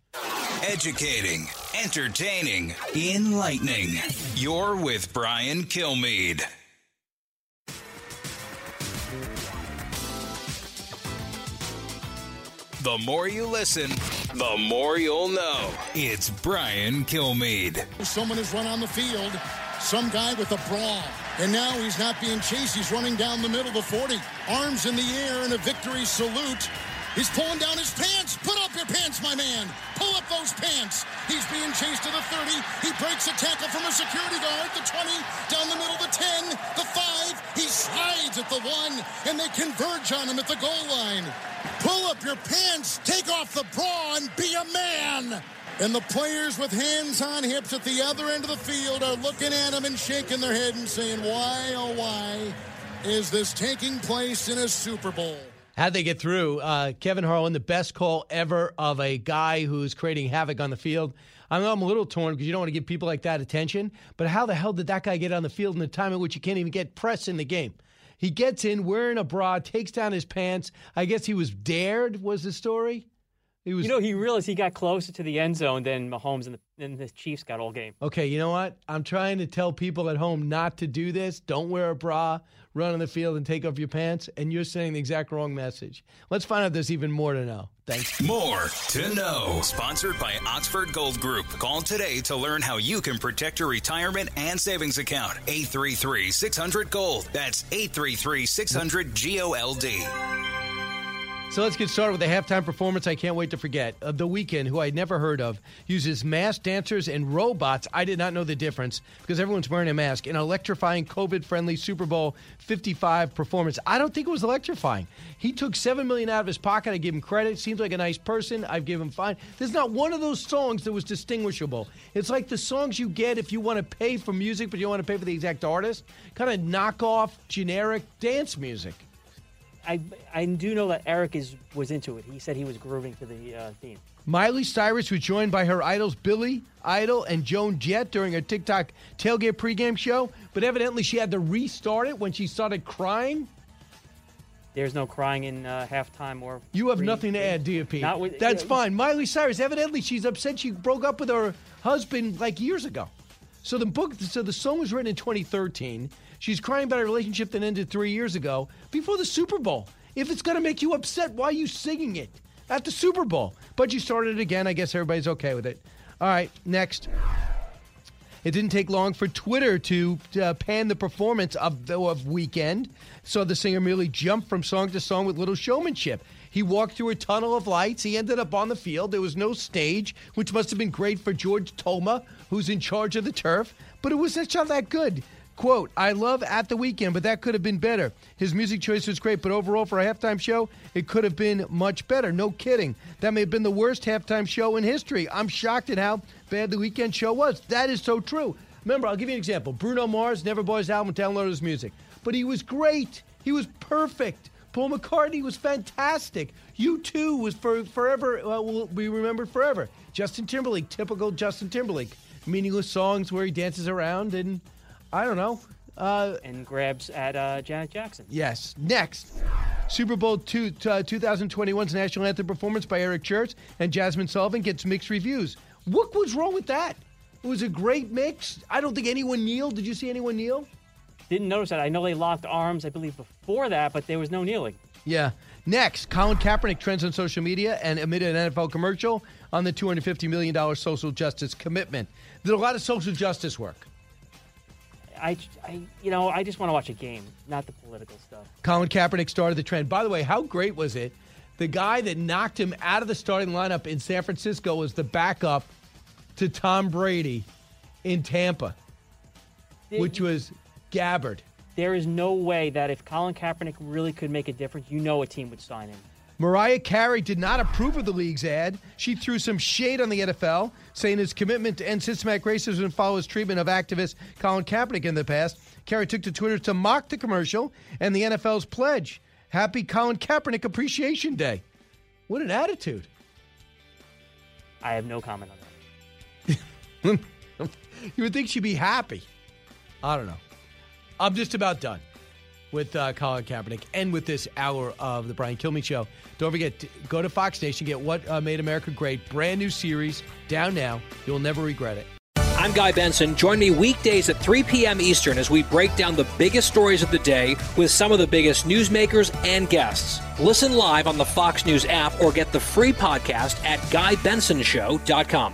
Educating, entertaining, enlightening. You're with Brian Kilmeade. The more you listen, the more you'll know. It's Brian Kilmeade. Someone has run on the field, some guy with a bra. And now he's not being chased. He's running down the middle of the 40. Arms in the air in a victory salute. He's pulling down his pants. Put up your pants, my man. Pull up those pants. He's being chased to the 30. He breaks a tackle from a security guard. The 20, down the middle, the 10, the 5. He slides at the 1, and they converge on him at the goal line. Pull up your pants, take off the bra, and be a man. And the players with hands on hips at the other end of the field are looking at him and shaking their head and saying, Why, oh, why is this taking place in a Super Bowl? How'd they get through? Uh, Kevin Harlan, the best call ever of a guy who's creating havoc on the field. I know I'm a little torn because you don't want to give people like that attention, but how the hell did that guy get on the field in the time in which you can't even get press in the game? He gets in wearing a bra, takes down his pants. I guess he was dared, was the story? He was You know, he realized he got closer to the end zone than Mahomes and the, and the Chiefs got all game. Okay, you know what? I'm trying to tell people at home not to do this. Don't wear a bra, run on the field, and take off your pants. And you're sending the exact wrong message. Let's find out there's even more to know. Thanks. More to know. Sponsored by Oxford Gold Group. Call today to learn how you can protect your retirement and savings account. 833 600 Gold. That's 833 600 G O L D. So let's get started with the halftime performance I can't wait to forget. Uh, the Weeknd, who I'd never heard of, uses masked dancers and robots. I did not know the difference because everyone's wearing a mask. An electrifying COVID friendly Super Bowl 55 performance. I don't think it was electrifying. He took 7 million out of his pocket. I give him credit. Seems like a nice person. I've given him fine. There's not one of those songs that was distinguishable. It's like the songs you get if you want to pay for music, but you don't want to pay for the exact artist. Kind of knockoff, generic dance music. I I do know that Eric is was into it. He said he was grooving to the uh, theme. Miley Cyrus was joined by her idols Billy Idol and Joan Jett during a TikTok tailgate pregame show, but evidently she had to restart it when she started crying. There's no crying in uh, halftime or. You have pre- nothing to add, you, Pete? Not with, That's yeah, fine. Miley Cyrus, evidently she's upset she broke up with her husband like years ago. So the book, so the song was written in 2013. She's crying about a relationship that ended three years ago before the Super Bowl. If it's going to make you upset, why are you singing it at the Super Bowl? But you started it again. I guess everybody's okay with it. All right, next. It didn't take long for Twitter to uh, pan the performance of the of Weeknd. So the singer merely jumped from song to song with little showmanship. He walked through a tunnel of lights. He ended up on the field. There was no stage, which must have been great for George Toma, who's in charge of the turf. But it was just not that good. Quote, I love At the Weeknd, but that could have been better. His music choice was great, but overall for a halftime show, it could have been much better. No kidding. That may have been the worst halftime show in history. I'm shocked at how bad the Weeknd show was. That is so true. Remember, I'll give you an example. Bruno Mars never bought his album, downloaded his music. But he was great. He was perfect. Paul McCartney was fantastic. U2 was for forever, uh, will be remembered forever. Justin Timberlake, typical Justin Timberlake. Meaningless songs where he dances around and I don't know. Uh, and grabs at uh, Janet Jackson. Yes. Next, Super Bowl two, uh, 2021's national anthem performance by Eric Church and Jazmine Sullivan gets mixed reviews. What was wrong with that? It was a great mix. I don't think anyone kneeled. Did you see anyone kneel? Didn't notice that. I know they locked arms, I believe, before that, but there was no kneeling. Yeah. Next, Colin Kaepernick trends on social media and amid an NFL commercial on the $250 million social justice commitment. Did a lot of social justice work. I, I, you know, I just want to watch a game, not the political stuff. Colin Kaepernick started the trend. By the way, how great was it? The guy that knocked him out of the starting lineup in San Francisco was the backup to Tom Brady in Tampa, which was Gabbert. There is no way that if Colin Kaepernick really could make a difference, you know a team would sign him. Mariah Carey did not approve of the league's ad. She threw some shade on the NFL, saying his commitment to end systematic racism and follow his treatment of activist Colin Kaepernick in the past. Carey took to Twitter to mock the commercial and the NFL's pledge. Happy Colin Kaepernick Appreciation Day. What an attitude. I have no comment on that. [LAUGHS] you would think she'd be happy. I don't know. I'm just about done with uh, Colin Kaepernick and with this hour of the Brian Kilmeade Show. Don't forget, to go to Fox Nation, get What uh, Made America Great, brand new series, down now. You'll never regret it. I'm Guy Benson. Join me weekdays at 3 p.m. Eastern as we break down the biggest stories of the day with some of the biggest newsmakers and guests. Listen live on the Fox News app or get the free podcast at GuyBensonShow.com.